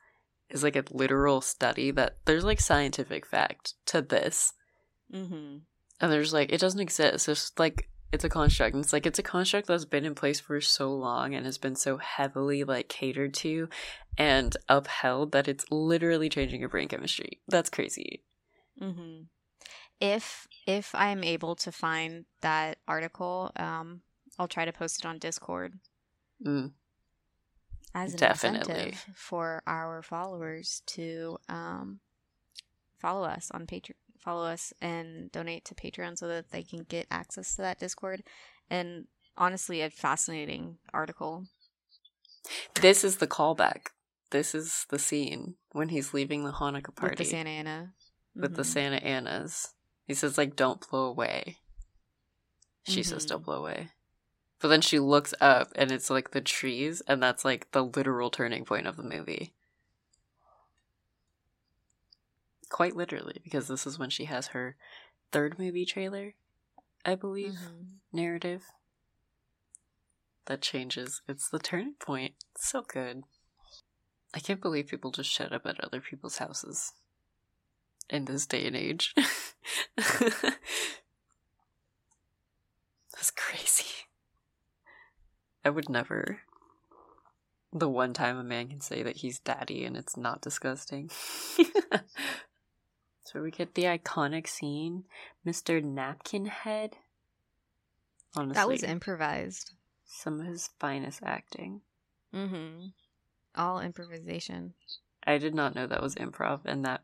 A: is like a literal study that there's like scientific fact to this
B: mm-hmm.
A: and there's like it doesn't exist it's like it's a construct and it's like it's a construct that's been in place for so long and has been so heavily like catered to and upheld that it's literally changing your brain chemistry that's crazy
B: Mhm. If if I'm able to find that article, um I'll try to post it on Discord.
A: mm.
B: as an
A: Definitely.
B: incentive for our followers to um, follow us on Patreon, follow us and donate to Patreon so that they can get access to that Discord. And honestly, a fascinating article.
A: this is the callback this is the scene when he's leaving the hanukkah party
B: with the Santa Ana.
A: with the
B: Mhm.
A: Santa Anas. He says like don't blow away. She says
B: Mhm.
A: don't blow away. But then she looks up and it's like the trees and that's like the literal turning point of the movie. Quite literally because this is when she has her third movie trailer, I believe,
B: Mhm.
A: narrative that changes. It's the turning point. It's so good. I can't believe people just shut up at other people's houses in this day and age. That's crazy. I would never. The one time a man can say that he's daddy and it's not disgusting. so we get the iconic scene Mr. Napkin Head. Honestly,
B: That was improvised.
A: some of his finest acting.
B: Mm-hmm. All improvisation.
A: I did not know that was improv, and that,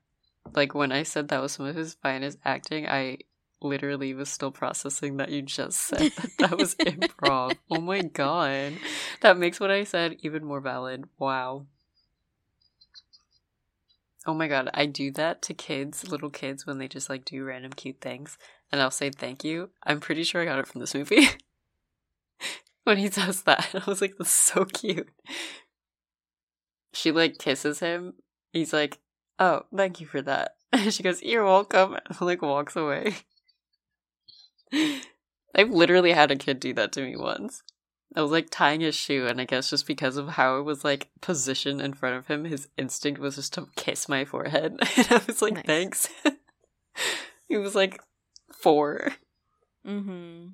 A: like, when I said that was some of his finest acting, I literally was still processing that you just said that that was improv. Oh my god. That makes what I said even more valid. Wow. Oh my god, I do that to kids, little kids, when they just like do random cute things, and I'll say thank you. I'm pretty sure I got it from this movie. when he does that, I was like, that's so cute. She like kisses him. He's like, oh, thank you for that. And she goes, you're welcome, and like walks away. I've literally had a kid do that to me once. I was like tying his shoe, and I guess just because of how it was like positioned in front of him, his instinct was just to kiss my forehead. And I was like,
B: Nice.
A: thanks. he was like four.
B: Mm-hmm.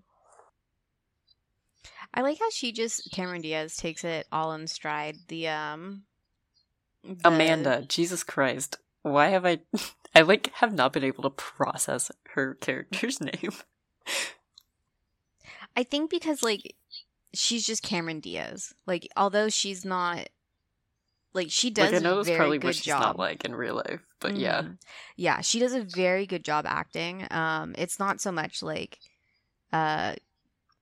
B: I like how she just Cameron Diaz takes it all in stride. The um the-
A: Amanda, Jesus Christ. Why have I I like have not been able to process her character's name.
B: I think because like she's just Cameron Diaz. Like although she's not like she does
A: like I know
B: a very
A: probably
B: good
A: what she's
B: job.
A: not like in real life, but yeah.
B: Mhm. Yeah, she does a very good job acting. Um it's not so much like uh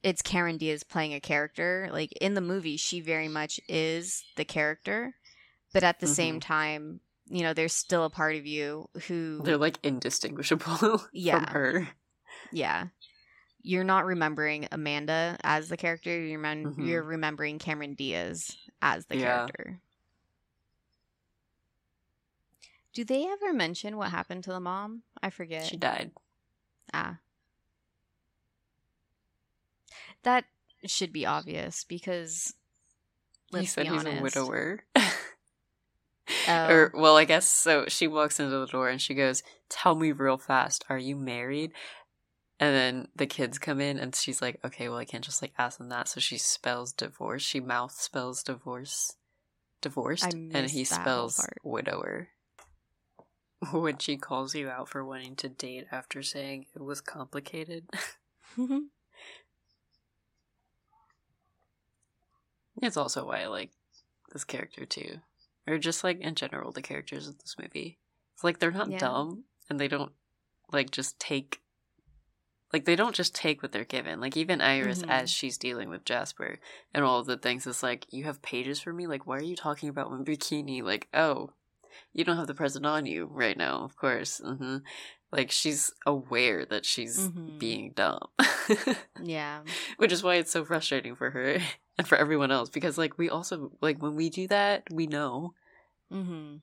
B: it's Cameron Diaz playing a character. Like in the movie she very much is the character, but at the same
A: Mhm.
B: time, you know, there's still a part of you who
A: They're like indistinguishable
B: Yeah.
A: from her.
B: yeah. You're not remembering Amanda as the character. You're, remem-
A: Mhm.
B: you're remembering Cameron Diaz as the
A: Yeah.
B: character. Do they ever mention what happened to the mom? I forget.
A: She died.
B: Ah. That should be obvious because let's
A: he said
B: be
A: he's a widower.
B: Oh.
A: or well, I guess so. She walks into the door and she goes, "Tell me real fast, are you married?" And then the kids come in and she's like, "Okay, well, I can't just like ask them that." So she spells divorce. She mouth spells divorce, divorced, and he spells widower. When she calls you out for wanting to date after saying it was complicated. It's also why I like this character too. Or just like in general the characters of this movie. It's like they're not
B: Yeah.
A: dumb and they don't like just take like they don't just take what they're given. Like even Iris
B: Mhm.
A: as she's dealing with Jasper and all of the things is like, You have pages for me? Like why are you talking about my bikini? Like, oh, you don't have the present on you right now, of course. hmm Like she's aware that she's
B: Mhm.
A: being dumb.
B: yeah.
A: which is why it's so frustrating for her and for everyone else because like we also like when we do that we know
B: Mm-hmm.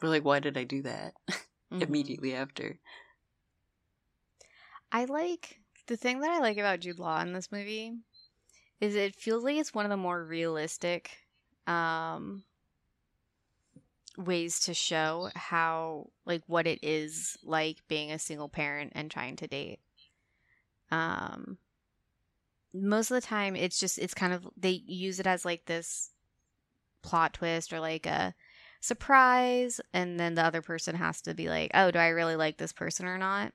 A: we're like why did i do that
B: Mhm.
A: immediately after
B: I like the thing that I like about Jude Law in this movie is it feels like it's one of the more realistic um ways to show how like what it is like being a single parent and trying to date. Um most of the time it's just it's kind of they use it as like this plot twist or like a surprise and then the other person has to be like, "Oh, do I really like this person or not?"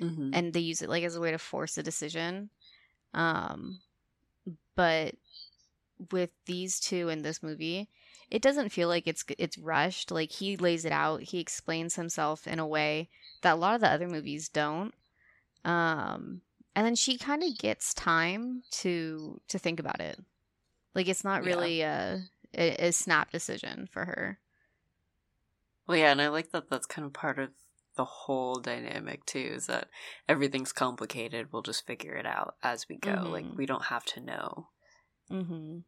A: Mm-hmm.
B: and they use it like as a way to force a decision. Um, but with these two in this movie, it doesn't feel like it's it's rushed. Like he lays it out, he explains himself in a way that a lot of the other movies don't. Um, and then she kind of gets time to to think about it. Like it's not
A: Yeah.
B: really a, a a snap decision for her.
A: well yeah and i like that that's kind of part of the whole dynamic too is that everything's complicated we'll just figure it out as we go like
B: Mhm.
A: we don't have to know
B: Mm-hmm.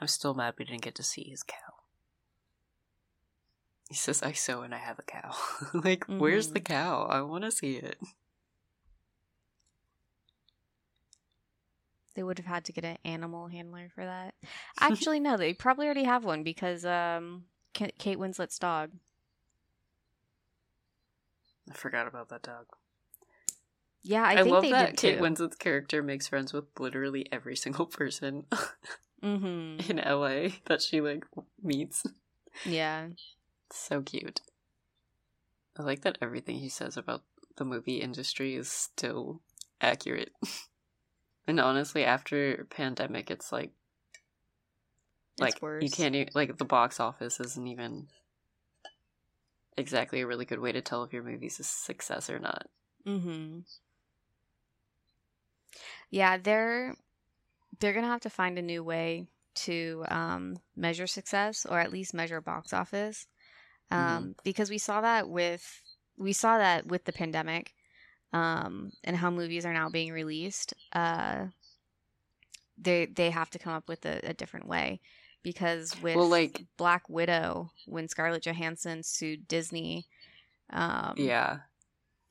A: i'm still mad we didn't get to see his cow he says i sew and i have a cow like where's the
B: Mhm.
A: cow i want to see it
B: They would have had to get an animal handler for that. Actually, no, they probably already have one because um, Ka- Kate Winslet's dog.
A: i forgot about that dog
B: Yeah, I,
A: I,
B: think
A: love
B: they
A: that
B: did
A: Kate
B: too.
A: Winslet's character makes friends with literally every single person
B: mm-hmm.
A: in LA that she like meets.
B: Yeah.
A: So cute. I like that everything he says about the movie industry is still accurate. and honestly, after pandemic, it's like like
B: it's worse.
A: you can't like the box office isn't even exactly a really good way to tell if your movie's a success or not.
B: Mm-hmm. Yeah, they're they're gonna have to find a new way to um, measure success, or at least measure box office, um, because we saw that with we saw that with the pandemic, um, and how movies are now being released. Uh, they they have to come up with a, a different way because with
A: Well, like-
B: Black Widow, when Scarlett Johansson sued Disney, um,
A: yeah.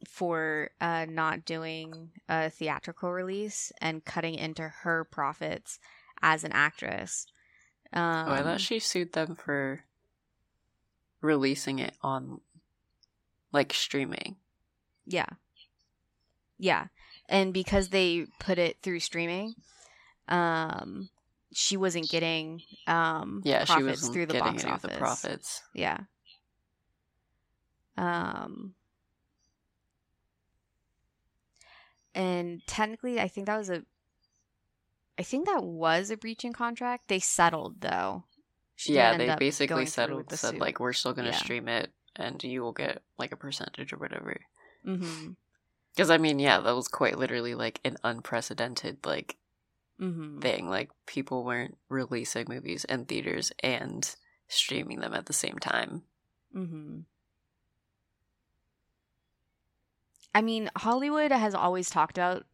B: for uh, not doing a theatrical release and cutting into her profits as an actress. Um,
A: oh, I thought she sued them for releasing it on like streaming.
B: yeah, yeah, and because they put it through streaming, um, she wasn't getting um
A: Yeah, she
B: profits
A: was
B: through the
A: getting
B: box office.
A: of the profits.
B: Yeah. Um. And technically, I think that was a. I think that was a breach in contract. They settled though. She
A: yeah, they basically
B: going
A: settled
B: the
A: said
B: suit.
A: like we're still gonna
B: Yeah.
A: stream it and you will get like a percentage or whatever.
B: Mm-hmm.
A: Because I mean, yeah, that was quite literally like an unprecedented like
B: Mm-hmm.
A: thing. Like people weren't releasing movies in theaters and streaming them at the same time.
B: Mm-hmm. I mean, Hollywood has always talked about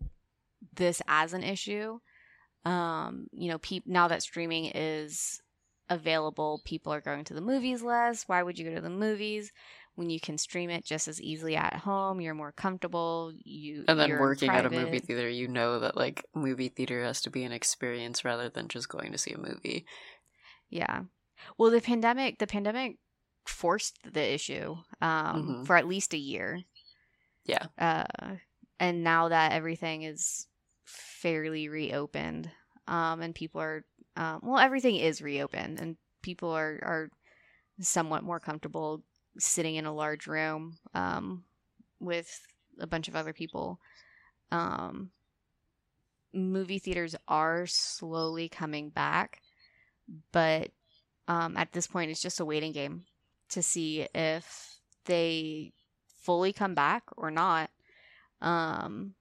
B: this as an issue. Um, you know, peop- now that streaming is available, people are going to the movies less. Why would you go to the movies when you can stream it just as easily at home. You're more comfortable. You
A: And then working at a movie theater, you know that like movie theater has to be an experience rather than just going to see a movie.
B: Yeah. Well, the pandemic, the pandemic forced the issue um,
A: Mhm.
B: for at least a year.
A: Yeah.
B: Uh, and now that everything is fairly reopened, um, and people are, um, well, everything is reopened, and people are are somewhat more comfortable sitting in a large room um, with a bunch of other people. Um, movie theaters are slowly coming back, but um, at this point, it's just a waiting game to see if they fully come back or not. Um,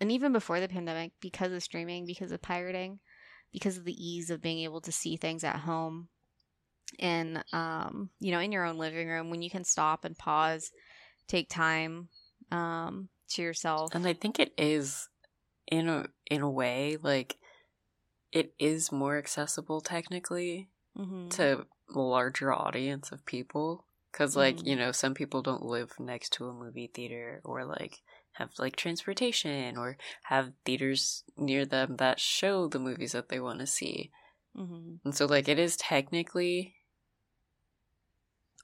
B: and even before the pandemic, because of streaming, because of pirating, because of the ease of being able to see things at home and um, you know in your own living room when you can stop and pause take time um, to yourself
A: And I think it is in a in a way like it is more accessible technically
B: Mhm.
A: to a larger audience of people cuz like,
B: Mhm.
A: you know, some people don't live next to a movie theater or like have like transportation or have theaters near them that show the movies that they want to see.
B: Mhm.
A: And so like it is technically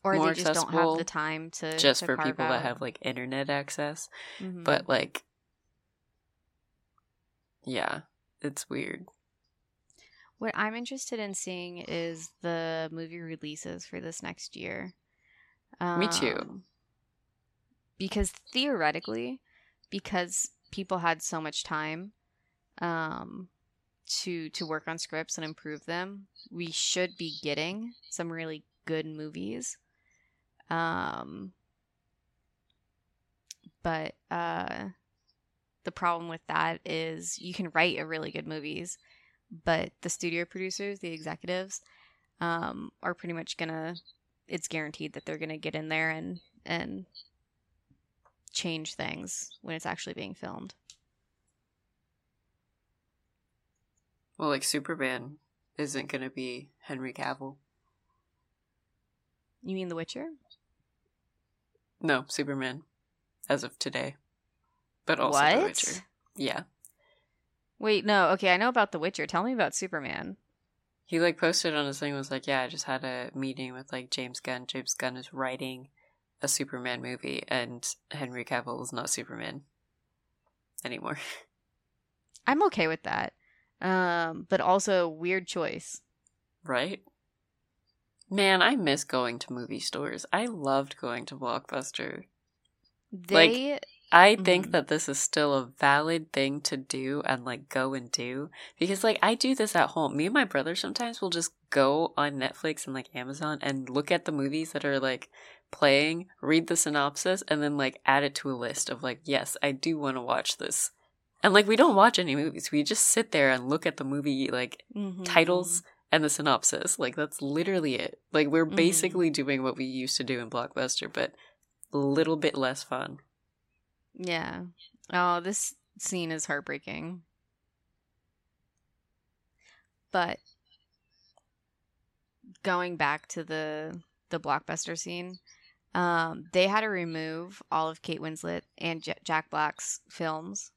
B: or they just don't have the time to
A: just
B: to
A: for people
B: out.
A: that have like internet access,
B: Mhm.
A: but like yeah, it's weird.
B: What I'm interested in seeing is the movie releases for this next year.
A: Me too.
B: Um, Because theoretically, because people had so much time um, to to work on scripts and improve them, we should be getting some really good movies. Um, but uh, the problem with that is you can write a really good movies, but the studio producers, the executives, um, are pretty much gonna. It's guaranteed that they're gonna get in there and and change things when it's actually being filmed.
A: Well, like Superman isn't going to be Henry Cavill.
B: You mean The Witcher?
A: No, Superman as of today. But also
B: what?
A: The Witcher. Yeah.
B: Wait, no. Okay, I know about The Witcher. Tell me about Superman.
A: He like posted on his thing was like, "Yeah, I just had a meeting with like James Gunn. James Gunn is writing a Superman movie and Henry Cavill is not Superman anymore."
B: I'm okay with that. Um, but also weird choice.
A: right? Man, I miss going to movie stores. I loved going to Blockbuster. Like, I think
B: Mhm.
A: that this is still a valid thing to do and like go and do because like I do this at home. Me and my brother sometimes will just go on Netflix and like Amazon and look at the movies that are like playing, read the synopsis and then like add it to a list of like yes, I do want to watch this. And like we don't watch any movies. We just sit there and look at the movie like
B: Mhm.
A: titles and the synopsis. Like that's literally it. Like we're
B: Mhm.
A: basically doing what we used to do in Blockbuster but a little bit less fun.
B: Yeah. Oh, this scene is heartbreaking. But going back to the the blockbuster scene, um, they had to remove all of Kate Winslet and J- Jack Black's films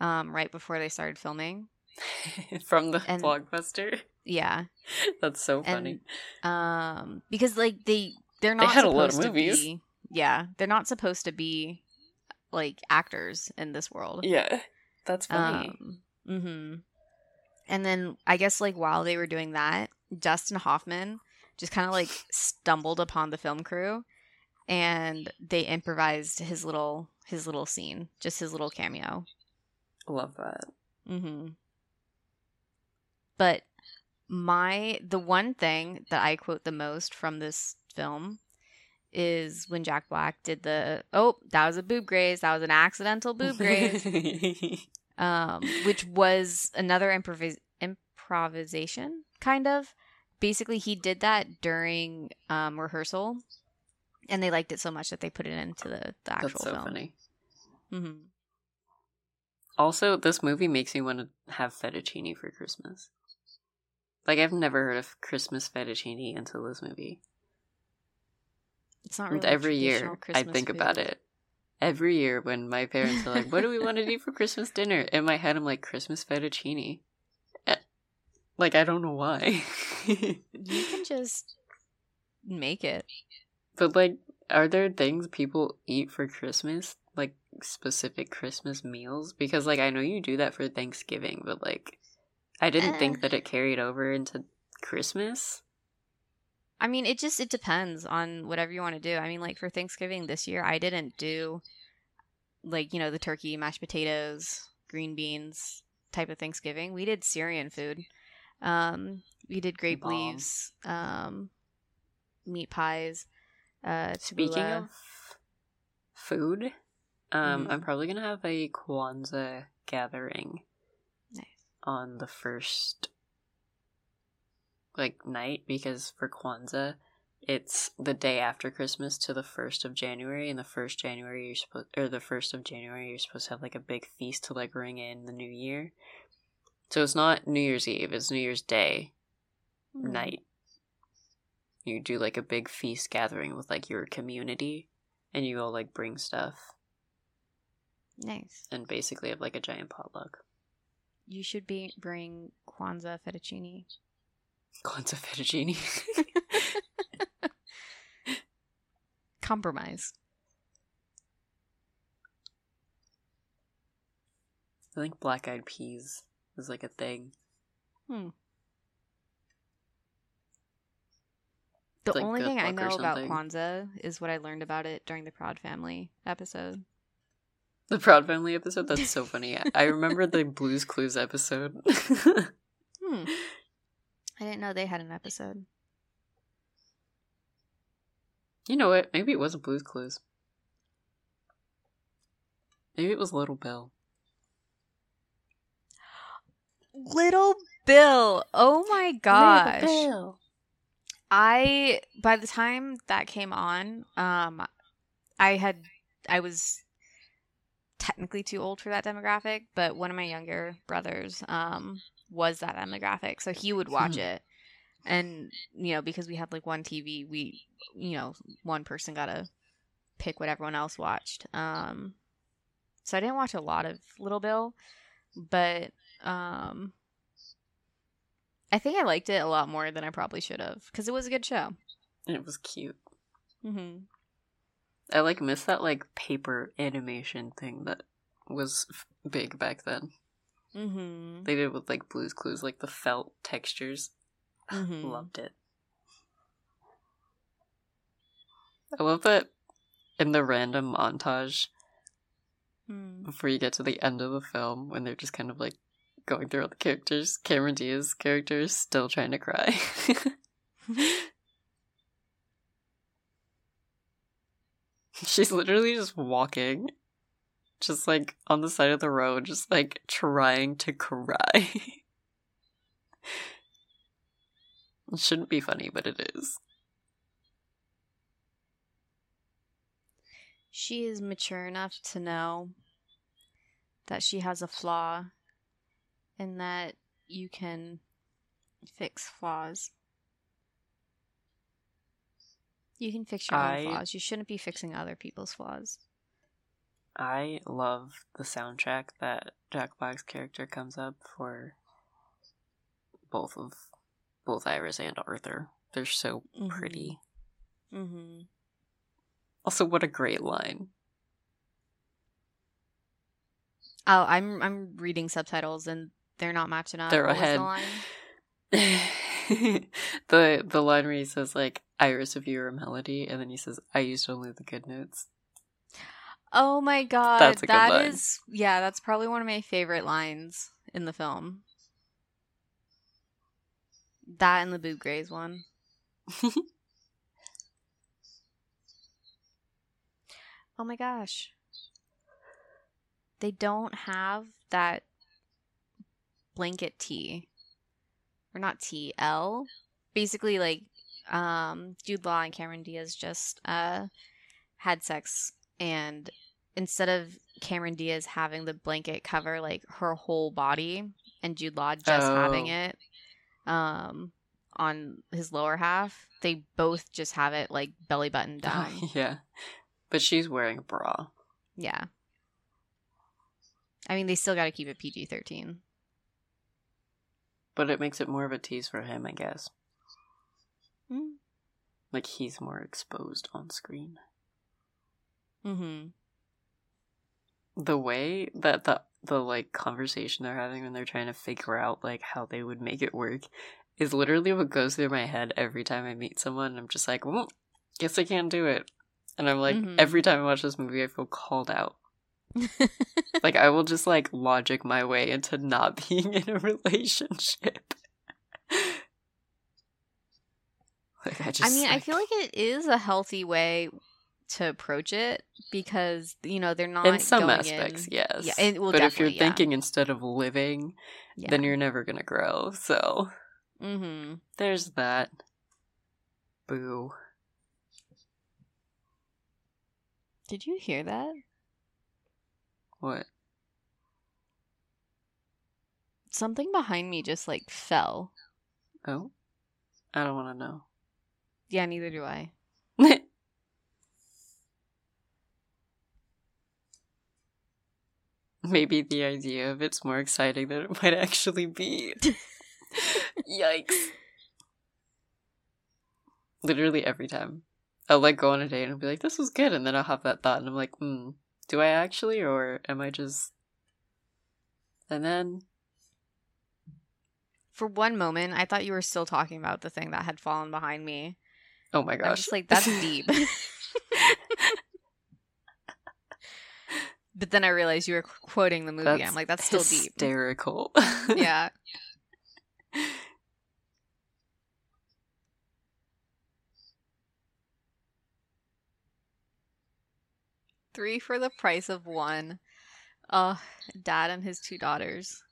B: um, right before they started filming.
A: from the
B: And-
A: blockbuster.
B: Yeah,
A: That's so funny.
B: and um, because like they they're
A: They
B: not
A: had a lot of
B: supposed to
A: movies.
B: be. Yeah, they're not supposed to be like actors in this world.
A: yeah, that's funny.
B: Um, hmm And then I guess like while they were doing that, Dustin Hoffman just kind of like stumbled upon the film crew, and they improvised his little his little scene, just his little cameo.
A: Love that.
B: hmm But my the one thing that I quote the most from this film is when Jack Black did the oh that was a boob graze that was an accidental boob graze um, which was another improvis- improvisation, kind of. Basically, he did that during um, rehearsal, and they liked it so much that they put it into the, the actual
A: that's so
B: film.
A: funny.
B: hmm
A: Also, this movie makes me want to have fettuccine for Christmas. Like I've never heard of Christmas fettuccine until this movie.
B: It's not really
A: Every year, I
B: Christmas
A: think about it. Every year, when my parents are like, "What do we want to do for Christmas dinner?" In my head, I'm like, "Christmas fettuccine." Eh, Like I don't know why.
B: You can just make it.
A: But like, are there things people eat for Christmas? Like specific Christmas meals? Because like I know you do that for Thanksgiving, but like I didn't
B: Eh.
A: think that it carried over into Christmas.
B: I mean, it just it depends on whatever you want to do. I mean, like for Thanksgiving this year, I didn't do like you know the turkey, mashed potatoes, green beans type of Thanksgiving. We did Syrian food. Um, we did grape
A: Bomb.
B: leaves, um, meat pies. Uh,
A: Speaking of food, um,
B: Mhm.
A: I'm probably gonna have a Kwanzaa gathering. On the first like night because for Kwanzaa it's the day after Christmas to the first of January, and the first January you're supposed or the first of January you're supposed to have like a big feast to like ring in the new year. So it's not New Year's Eve; it's New Year's Day
B: Hmm.
A: night. You do like a big feast gathering with like your community, and you all like bring stuff
B: Nice.
A: and basically have like a giant potluck.
B: You should be bring Kwanzaa fettuccine.
A: Kwanzaa fettuccine.
B: Compromise.
A: I think black eyed peas is like a thing.
B: Hmm. The
A: Like
B: only thing I know about. Kwanzaa is what I learned about it during the Proud Family episode.
A: The Proud Family episode? That's so funny. I remember the Blues Clues episode.
B: Hmm. I didn't know they had an episode.
A: you know what? Maybe it wasn't Blues Clues. Maybe it was Little Bill.
B: Little Bill. Oh my gosh.
A: Little Bill.
B: I by the time that came on, um I had I was technically too old for that demographic, but one of my younger brothers um was that demographic. So he would watch
A: Hmm.
B: it. And you know, because we had like one TV, we you know, one person got to pick what everyone else watched. Um so I didn't watch a lot of Little Bill, but um I think I liked it a lot more than I probably should have because it was a good show.
A: And it was cute.
B: Mm-hmm.
A: I like miss that like paper animation thing that was f- big back then.
B: Mm-hmm.
A: They did with like Blues Clues, like the felt textures.
B: Mhm.
A: Loved it. I love that in the random montage
B: Mm.
A: before you get to the end of the film when they're just kind of like going through all the characters. Cameron Diaz's character is still trying to cry. She's literally just walking, just like on the side of the road, just like trying to cry. it shouldn't be funny, but it is.
B: she is mature enough to know that she has a flaw and that you can fix flaws. You can fix your
A: I-
B: own flaws. You shouldn't be fixing other people's flaws.
A: I love the soundtrack that Jack Black's character comes up for both of both Iris and Arthur. They're so
B: Mhm.
A: pretty.
B: Mm-hmm.
A: Also, what a great line.
B: Oh, I'm I'm reading subtitles and they're not matching up.
A: They're
B: What the
A: ahead.
B: line?
A: the the line where he says like Iris of you're melody and then he says I used only the good notes.
B: Oh my god,
A: That's a good line.
B: is yeah, that's probably one of my favorite lines in the film. That and the Boob Graze one. Oh my gosh. They don't have that blanket T. Or not T, L. Basically like um Jude Law and Cameron Diaz just uh had sex and instead of Cameron Diaz having the blanket cover like her whole body and Jude Law just having
A: Oh.
B: it, um on his lower half. They both just have it like belly button down.
A: yeah. But she's wearing a bra.
B: yeah. I mean, they still got to keep it PG 13.
A: But it makes it more of a tease for him, I guess.
B: Mm.
A: Like he's more exposed on screen.
B: Mm-hmm.
A: The way that the the like conversation they're having when they're trying to figure out like how they would make it work is literally what goes through my head every time I meet someone. I'm just like, well, guess I can't do it. And I'm like,
B: Mhm.
A: every time I watch this movie, I feel called out. Like I will just like logic my way into not being in a relationship. like I just
B: I mean, I feel like it is a healthy way to approach it because you know they're not
A: in some aspects,
B: in-
A: yes.
B: Yeah, and- well,
A: but if you're
B: yeah.
A: thinking instead of living,
B: Yeah.
A: then you're never gonna grow. So
B: mm-hmm.
A: there's that. Boo.
B: Did you hear that?
A: What?
B: Something behind me just like fell.
A: Oh? I don't want to know.
B: Yeah, neither do I.
A: Maybe the idea of it's more exciting than it might actually be. Yikes. Literally every time. I'll like go on a date and I'll be like, this was good. And then I'll have that thought and I'm like, hmm, do I actually or am I just. And then.
B: For one moment, I thought you were still talking about the thing that had fallen behind me.
A: Oh my gosh.
B: I'm just like, that's deep. but then I realized you were quoting the movie.
A: That's
B: I'm like, that's still deep.
A: hysterical.
B: yeah. Three for the price of one. Uh, dad and his two daughters.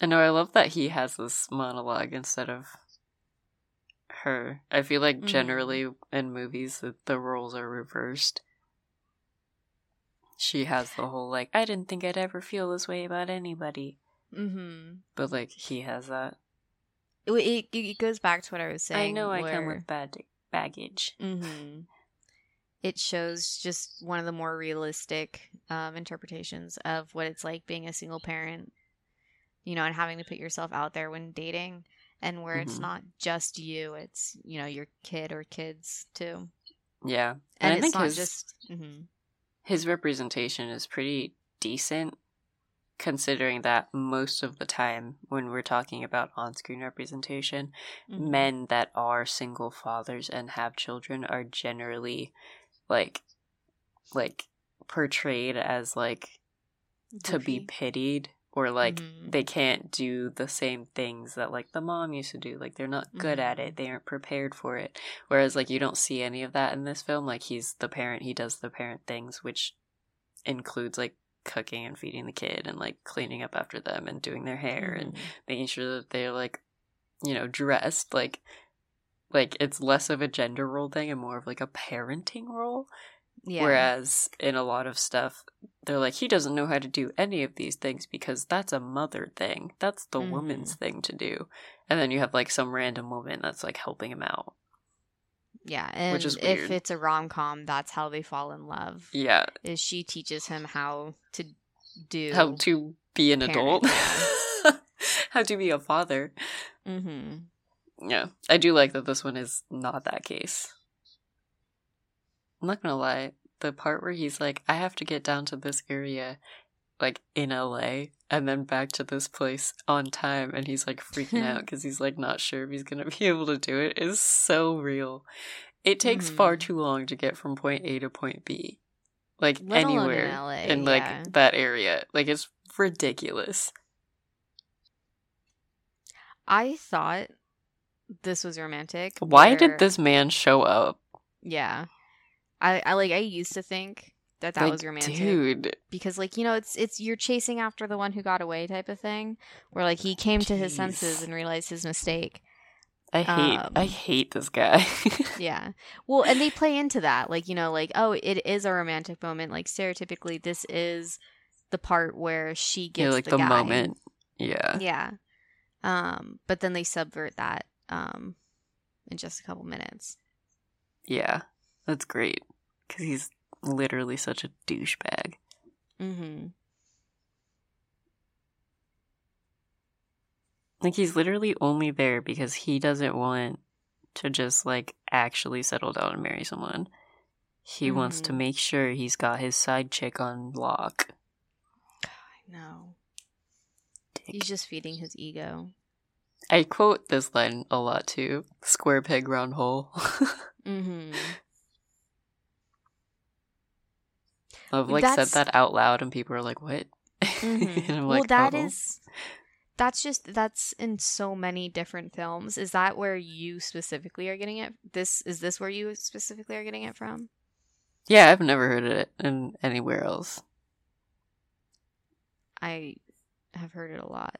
A: I know. I love that he has this monologue instead of her. I feel like
B: Mhm.
A: generally in movies that the roles are reversed. She has the whole like, I didn't think I'd ever feel this way about anybody,
B: Mm-hmm.
A: but like he has that.
B: It, it, it goes back to what I was saying.
A: I know I come with bad baggage.
B: Mm-hmm. It shows just one of the more realistic um, interpretations of what it's like being a single parent, you know, and having to put yourself out there when dating, and where it's
A: Mhm.
B: not just you; it's you know your kid or kids too,
A: Yeah,
B: and,
A: I
B: it's
A: think his
B: just. hmm
A: his representation is pretty decent, considering that most of the time when we're talking about on-screen representation,
B: Mm-hmm.
A: men that are single fathers and have children are generally like like portrayed as like to be pitied or like
B: Mhm.
A: they can't do the same things that like the mom used to do like they're not good at
B: Mhm.
A: it they aren't prepared for it whereas like you don't see any of that in this film like he's the parent he does the parent things which includes like cooking and feeding the kid and like cleaning up after them and doing their hair and
B: Mhm.
A: making sure that they're like you know dressed like like it's less of a gender role thing and more of like a parenting role
B: yeah.
A: whereas in a lot of stuff they're like he doesn't know how to do any of these things because that's a mother thing that's the woman's
B: Mhm.
A: thing to do and then you have like some random woman that's like helping him out
B: yeah, and
A: which is
B: if
A: weird.
B: it's a rom com, that's how they fall in love.
A: yeah
B: Is she teaches him how to do
A: how to be an
B: Parent,
A: adult how to be a father
B: Mm-hmm.
A: Yeah, I do like that this one is not that case. I'm not gonna lie, the part where he's like, I have to get down to this area, like in LA, and then back to this place on time, and he's like freaking out because he's like not sure if he's gonna be able to do it, is so real. It takes far
B: Mhm.
A: too long to get from point A to point B. Like
B: Let alone in
A: anywhere
B: LA,
A: in like
B: yeah.
A: that area. Like it's ridiculous.
B: I thought this was romantic.
A: Why
B: where-
A: did this man show up?
B: Yeah, I, I like. I used to think that that
A: Like,
B: was romantic
A: Dude.
B: because, like, you know, it's it's you're chasing after the one who got away type of thing, where like he came to his senses and realized his mistake,
A: I hate
B: Um,
A: I hate this guy.
B: Yeah. Well, and they play into that.
A: yeah.
B: Yeah. Well, and they play into that. Like, you know, like, oh, it is a romantic moment. Like, stereotypically, this is the part where she gets
A: Yeah, like
B: the,
A: the,
B: guy.
A: moment. Yeah.
B: Yeah. Um, but then they subvert that um in just a couple minutes.
A: Yeah. That's great. Because he's literally such a douchebag.
B: Mm-hmm.
A: Like he's literally only there because he doesn't want to just like actually settle down and marry someone. He wants to
B: Mhm.
A: make sure he's got his side chick on lock.
B: I know.
A: Dick.
B: He's just feeding his ego.
A: I quote this line a lot too. Square peg round hole.
B: Mm-hmm.
A: I've like
B: That's-
A: said that out loud and people are like, What?
B: Mhm.
A: and I'm
B: well, that
A: "Oh."
B: is that's just that's in so many different films. Is that where you specifically are getting it? This is this where you specifically are getting it from?
A: Yeah, I've never heard it in anywhere else.
B: I have heard it a lot.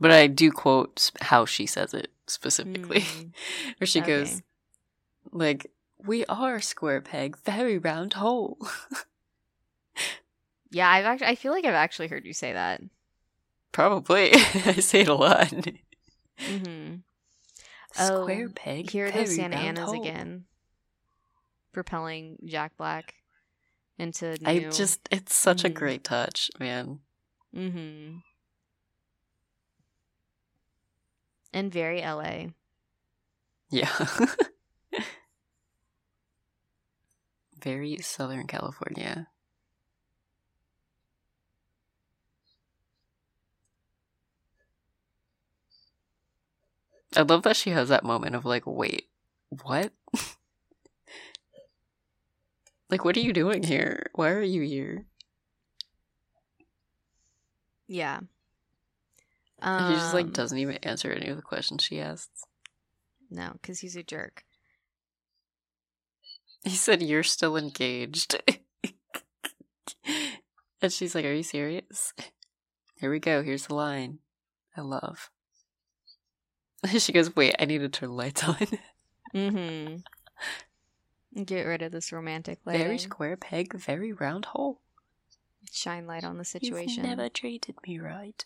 A: But I do quote how she says it specifically.
B: Mm,
A: Where she
B: okay.
A: goes, like, we are square peg, very round hole.
B: Yeah, I've actually I feel like I've actually heard you say that.
A: Probably. I say it a lot.
B: Mm-hmm.
A: Square
B: Oh,
A: peg,
B: Here are those Santa Anas
A: hole.
B: again, propelling Jack Black into new.
A: I just, it's such a
B: Mhm.
A: great touch, man.
B: Mm-hmm. And very LA.
A: Yeah. very Southern California. I love that she has that moment of like, wait, what? like, what are you doing here? Why are you here?
B: Yeah.
A: he just like
B: Um,
A: doesn't even answer any of the questions she asks.
B: No, because he's a jerk.
A: He said, You're still engaged. and she's like, Are you serious? Here we go. Here's the line I love. she goes, Wait, I need to turn the lights on.
B: Mm-hmm. Get rid of this romantic lighting.
A: very square peg, very round hole.
B: Shine light on the situation.
A: You've never treated me right.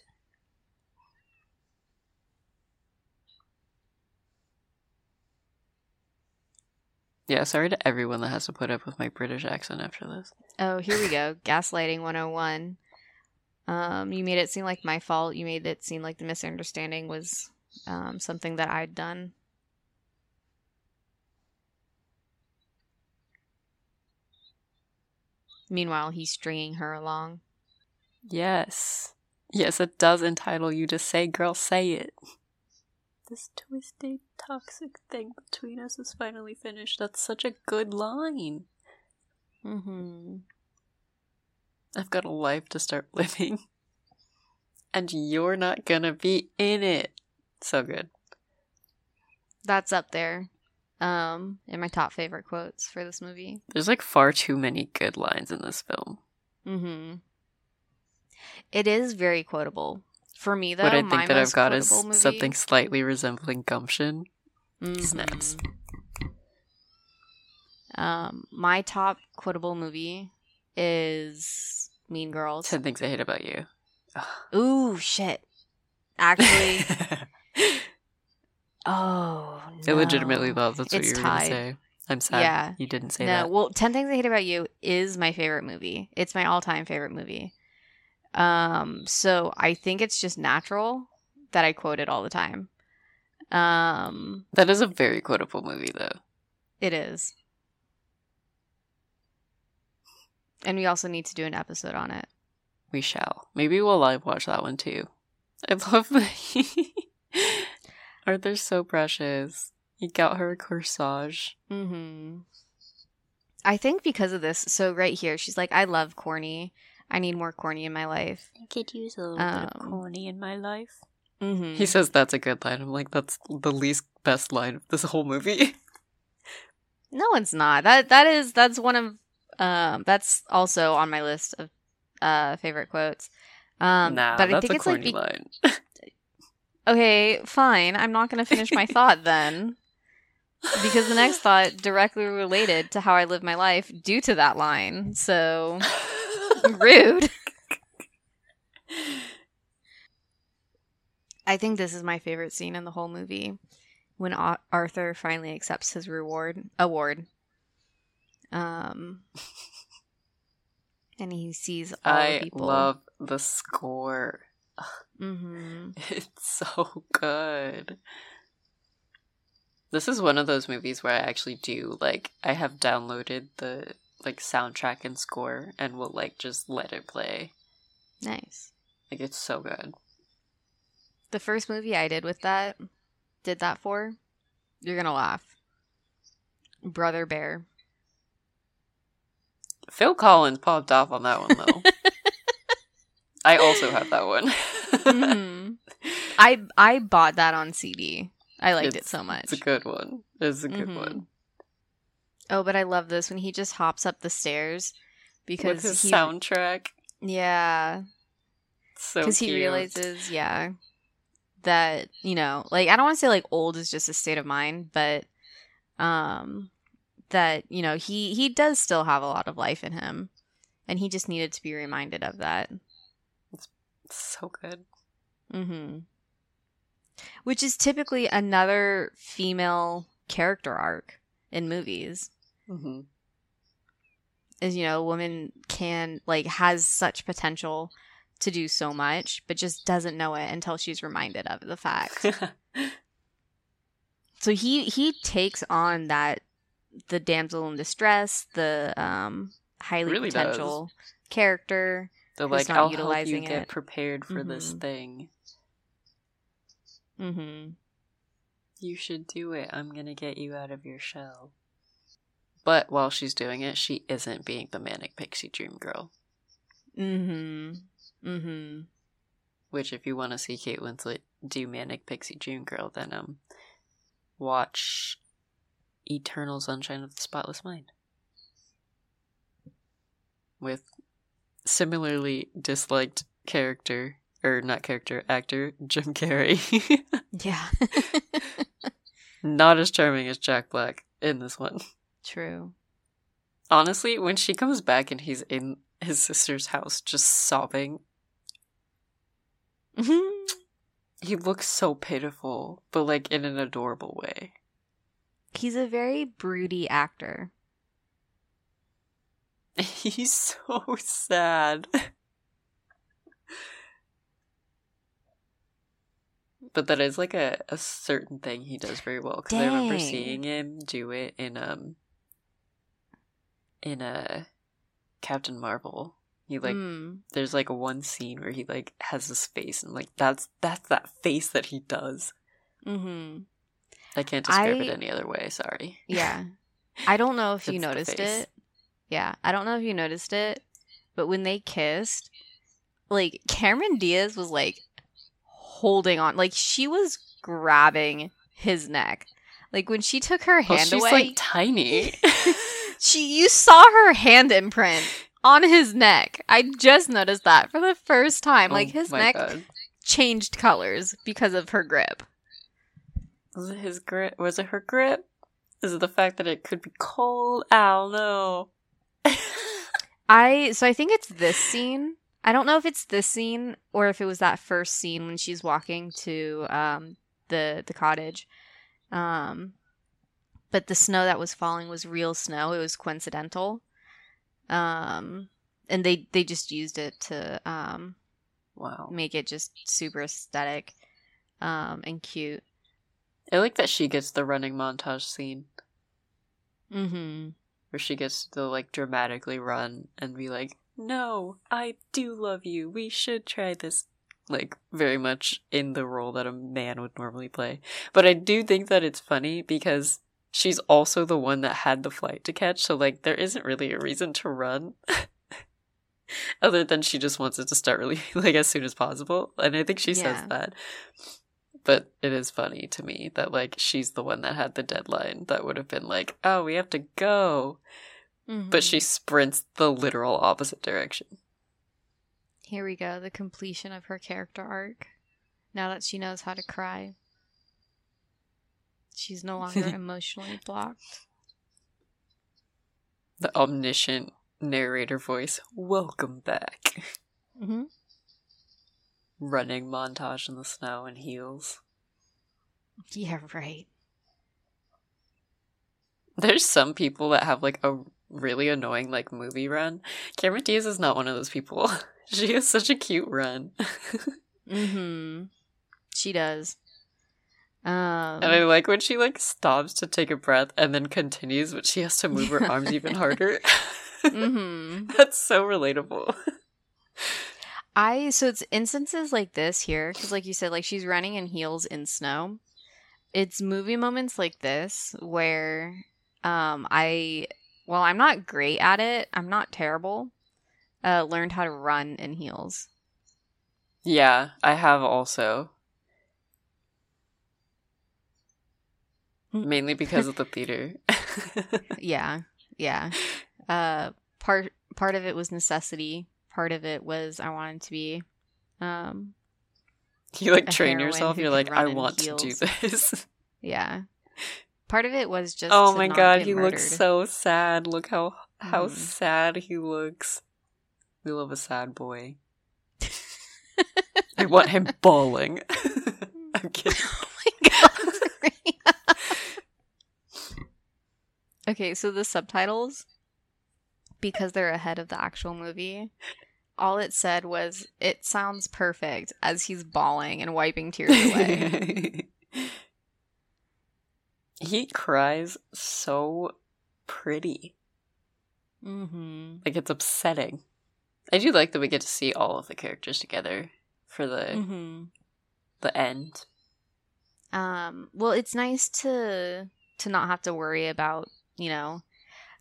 A: Yeah, sorry to everyone that has to put up with my British accent after this.
B: Oh, here we go. Gaslighting 101. Um, you made it seem like my fault. You made it seem like the misunderstanding was um, something that I'd done. Meanwhile, he's stringing her along.
A: Yes. Yes, it does entitle you to say, girl, say it. This twisted, toxic thing between us is finally finished. That's such a good line.
B: Mm-hmm.
A: I've got a life to start living. And you're not gonna be in it. So good.
B: That's up there. Um, in my top favorite quotes for this movie.
A: There's like far too many good lines in this film.
B: Mm-hmm. It is very quotable. For me, though,
A: what I
B: my
A: think that I've got is
B: movie-
A: something slightly resembling gumption. Snaps.
B: Mhm. Um, my top quotable movie is Mean Girls.
A: Ten things I hate about you.
B: Ooh, shit. Actually, oh,
A: I legitimately
B: no.
A: thought that's what
B: It's
A: you were going to say. I'm sad
B: Yeah.
A: you didn't say
B: no,
A: that.
B: well, Ten Things I Hate About You is my favorite movie. It's my all-time favorite movie. Um, so I think it's just natural that I quote it all the time. Um,
A: That is a very quotable movie, though.
B: it is. And we also need to do an episode on it.
A: We shall. Maybe we'll live watch that one too. I love that. Arthur's so precious. He got her a corsage.
B: Mm-hmm. I think because of this, so right here, she's like, I love corny. I need more corny in my life.
A: I could use a little
B: bit of
A: corny in my life.
B: Mm-hmm.
A: He says that's a good line. I'm like, that's the least best line of this whole movie.
B: No, it's not. That that is that's one of um that's also on my list of uh favorite quotes. Um
A: nah,
B: but I think
A: a
B: it's like be-
A: line.
B: Okay, fine. I'm not going to finish my thought then. Because the next thought directly related to how I live my life due to that line. So rude. I think this is my favorite scene in the whole movie when Ar- Arthur finally accepts his reward award. Um and he sees all
A: I
B: the people.
A: I love the score.
B: Hmm
A: It's so good. This is one of those movies where I actually do like I have downloaded the like soundtrack and score and will like just let it play.
B: Nice.
A: Like it's so good.
B: The first movie I did with that, did that for, you're gonna laugh. Brother Bear.
A: Phil Collins popped off on that one though. I also have that one.
B: Mhm. I I bought that on CD. I liked it so much.
A: It's a good one. It's a good
B: Mhm.
A: one.
B: Oh, but I love this when he just hops up the stairs because
A: With his
B: he,
A: soundtrack.
B: yeah,
A: So
B: because he realizes, yeah, that you know, like I don't want to say like old is just a state of mind, but um, that you know he he does still have a lot of life in him, and he just needed to be reminded of that.
A: So good.
B: Mm-hmm. Which is typically another female character arc in movies.
A: hmm
B: Is you know, a woman can like has such potential to do so much, but just doesn't know it until she's reminded of the fact. so he he takes on that the damsel in distress, the um highly
A: Really does.
B: potential character.
A: They're like, I'll help you
B: utilizing
A: get prepared for this
B: Mhm.
A: thing.
B: Mm-hmm.
A: You should do it. I'm gonna get you out of your shell. But while she's doing it, she isn't being the manic pixie dream girl.
B: Mm-hmm. Mm-hmm.
A: Which, if you want to see Kate Winslet do manic pixie dream girl, then um, watch Eternal Sunshine of the Spotless Mind with similarly disliked character or not character actor Jim Carrey.
B: Yeah.
A: not as charming as Jack Black in this one.
B: True.
A: Honestly, when she comes back and he's in his sister's house just sobbing,
B: Mm-hmm.
A: he looks so pitiful, but like in an adorable way.
B: He's a very broody actor.
A: He's so sad. but that is like a, a certain thing he does very well because I remember seeing him do it in um in a Captain Marvel. He like
B: Mm.
A: there's like one scene where he like has this face and like that's that's that face that he does.
B: Mm-hmm.
A: I can't describe it any other way. Sorry.
B: Yeah. I don't know if you noticed it. Yeah. I don't know if you noticed it, but when they kissed, like Cameron Diaz was like holding on. Like she was grabbing his neck. Like when she took her
A: Oh,
B: hand
A: she's
B: away,
A: like tiny.
B: she you saw her hand imprint on his neck. I just noticed that for the first time. Like
A: Oh
B: his neck
A: God.
B: changed colors because of her grip.
A: Was it his grip? Was it her grip? Is it the fact that it could be cold? Ow, no.
B: I so I think it's this scene. I don't know if it's this scene or if it was that first scene when she's walking to um the the cottage. Um but the snow that was falling was real snow. It was coincidental. Um and they they just used it to um
A: wow.
B: make it just super aesthetic um and cute.
A: I like that she gets the running montage scene Mm
B: Mhm.
A: Where she gets to like dramatically run and be like, "No, I do love you. We should try this." Like very much in the role that a man would normally play. But I do think that it's funny because she's also the one that had the flight to catch, so like there isn't really a reason to run. Other than she just wants it to start really like as soon as possible. And I think she
B: Yeah.
A: says that. But it is funny to me that like she's the one that had the deadline that would have been like, oh, we have to go. But
B: Mhm.
A: she sprints the literal opposite direction.
B: Here we go, the completion of her character arc. Now that she knows how to cry, she's no longer emotionally blocked.
A: The omniscient narrator voice. Welcome back.
B: Mm-hmm.
A: Running montage in the snow and heels.
B: Yeah, right.
A: There's some people that have like a really annoying like movie run. Cameron Diaz is not one of those people. she has such a cute run.
B: Mm-hmm. She does. Um,
A: and I like when she like stops to take a breath and then continues, but she has to move her arms even harder.
B: mm-hmm.
A: That's so relatable.
B: I so it's instances like this here because, like you said, like she's running in heels in snow. It's movie moments like this where um I well I'm not great at it. I'm not terrible. Uh, learned how to run in heels.
A: Yeah, I have also. Mainly because of the theater.
B: yeah, yeah. Uh, part part of it was necessity. Part of it was I wanted to be. Um,
A: you like train yourself. You're like, I want to do this.
B: yeah. Part of it was just.
A: oh my god, he
B: murdered.
A: looks so sad. Look how how
B: Mhm.
A: sad he looks. We love a sad boy. I want him bawling. I'm kidding.
B: oh my god. okay, so the subtitles, because they're ahead of the actual movie, all it said was, "It sounds perfect" as he's bawling and wiping tears away.
A: he cries so pretty.
B: mm-hmm.
A: Like it's upsetting. I do like that we get to see all of the characters together for the
B: Mm-hmm.
A: the end.
B: Um, well, it's nice to to not have to worry about, you know,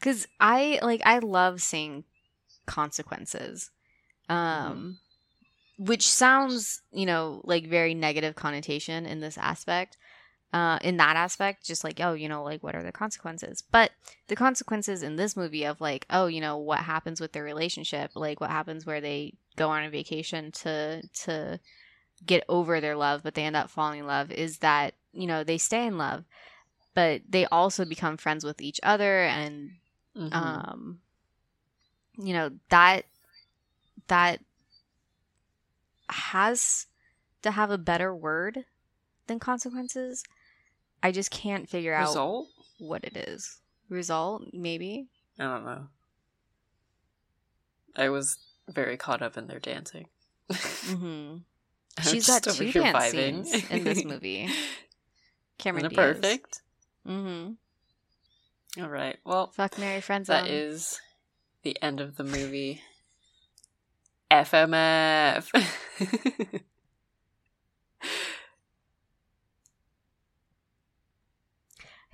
B: because I like I love seeing consequences, um, which sounds, you know, like very negative connotation in this aspect. Uh, in that aspect, just like oh, you know, like what are the consequences? But the consequences in this movie of like oh, you know, what happens with their relationship, like what happens where they go on a vacation to to get over their love, but they end up falling in love, is that, you know, they stay in love, but they also become friends with each other and
A: Mhm.
B: um you know, that that has to have a better word than consequences. I just can't figure out
A: Result?
B: what it is. Result, maybe.
A: I don't know. I was very caught up in their dancing.
B: hmm
A: I'm
B: She's got two dance
A: vibing.
B: scenes in this movie. Cameron Diaz.
A: perfect?
B: Mm-hmm.
A: All right. Well,
B: Fuck Marry Friends
A: that is the end of the movie. FMF.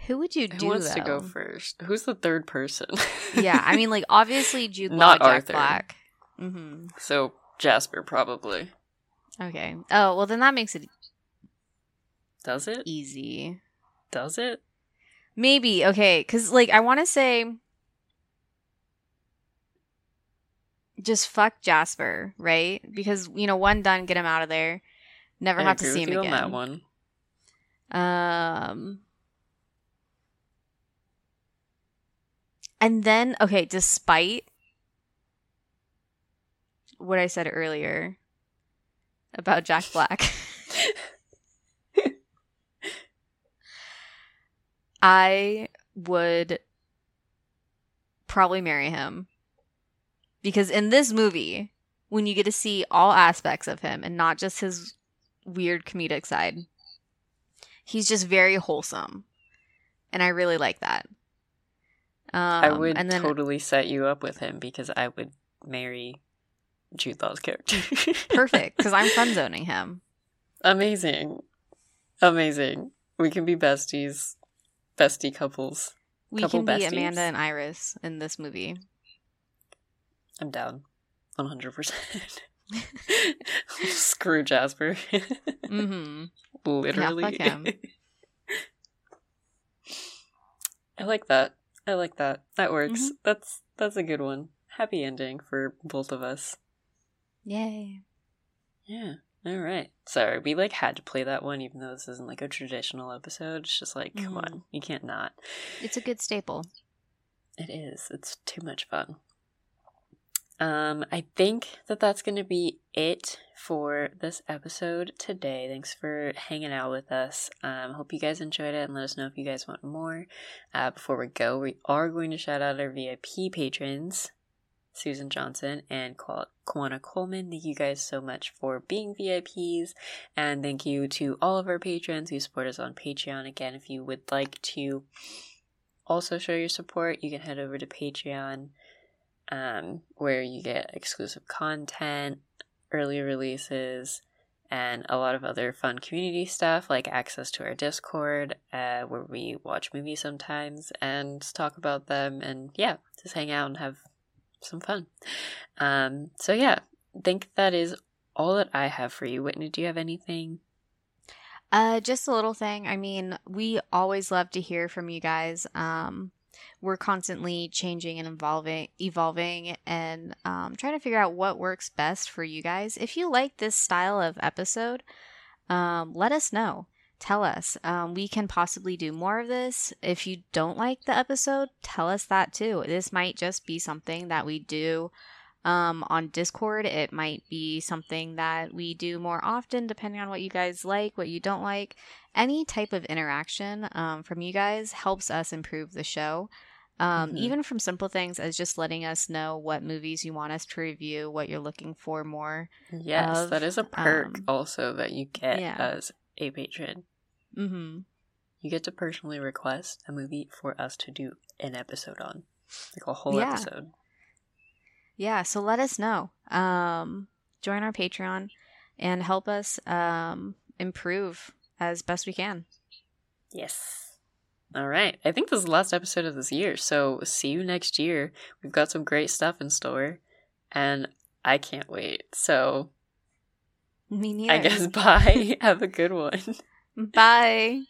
B: Who would you do?
A: Who wants to go first? Who's the third person?
B: yeah, I mean, like obviously Jude Law,
A: Not
B: Jack
A: Arthur.
B: Black. Mm-hmm.
A: so Jasper probably
B: Okay. Oh well, then that makes it
A: does it.
B: easy.
A: Does it?
B: Maybe okay, because like I want to say, just fuck Jasper, right? Because you know, one done, get him out of there. Never
A: I
B: have to see him again.
A: on that one.
B: Um, and then okay, despite what I said earlier about Jack Black, I would probably marry him because in this movie, when you get to see all aspects of him and not just his weird comedic side, he's just very wholesome, and I really like that. Um,
A: I would
B: and then
A: totally set you up with him because I would marry Jude Law's character.
B: perfect because I'm friend zoning him.
A: Amazing. Amazing. We can be besties. Bestie couples.
B: We
A: Couple
B: can be. Amanda and Iris in this movie.
A: I'm down. 100%. Screw Jasper.
B: Mm-hmm.
A: Literally.
B: him.
A: I like that. I like that. That works.
B: Mhm.
A: That's that's a good one. Happy ending for both of us.
B: Yay.
A: Yeah. All right. Sorry, we like had to play that one, even though this isn't like a traditional episode. It's just like, come
B: Mhm.
A: on, you can't not.
B: It's a good staple.
A: It is. It's too much fun. Um, I think that that's going to be it for this episode today. Thanks for hanging out with us. Um, hope you guys enjoyed it and let us know if you guys want more. Uh, before we go, we are going to shout out our VIP patrons, Susan Johnson and Kwa- Kwana Coleman. Thank you guys so much for being VIPs. And thank you to all of our patrons who support us on Patreon. Again, if you would like to also show your support, you can head over to Patreon, um, where you get exclusive content, early releases, and a lot of other fun community stuff like access to our Discord, uh, where we watch movies sometimes and talk about them, and yeah, just hang out and have some fun. Um, so yeah, think that is all that I have for you. Whitney, do you have anything?
B: Uh, just a little thing. I mean, we always love to hear from you guys. Um, we're constantly changing and evolving, evolving, and um, trying to figure out what works best for you guys. If you like this style of episode, um, let us know. Tell us. Um, we can possibly do more of this. If you don't like the episode, tell us that too. This might just be something that we do um, on Discord. It might be something that we do more often, depending on what you guys like, what you don't like. Any type of interaction um, from you guys helps us improve the show. Um,
A: Mhm.
B: Even from simple things as just letting us know what movies you want us to review, what you're looking for more.
A: Yes,
B: Of,
A: that is a perk
B: um,
A: also that you get
B: yeah.
A: as a patron.
B: Mm-hmm.
A: You get to personally request a movie for us to do an episode on, like a whole
B: Yeah.
A: episode.
B: Yeah, so let us know. Um, join our Patreon and help us um, improve as best we can.
A: Yes. All right. I think this is the last episode of this year. So see you next year. We've got some great stuff in store, and I can't wait. So
B: Me neither.
A: I guess bye. Have a good one.
B: Bye.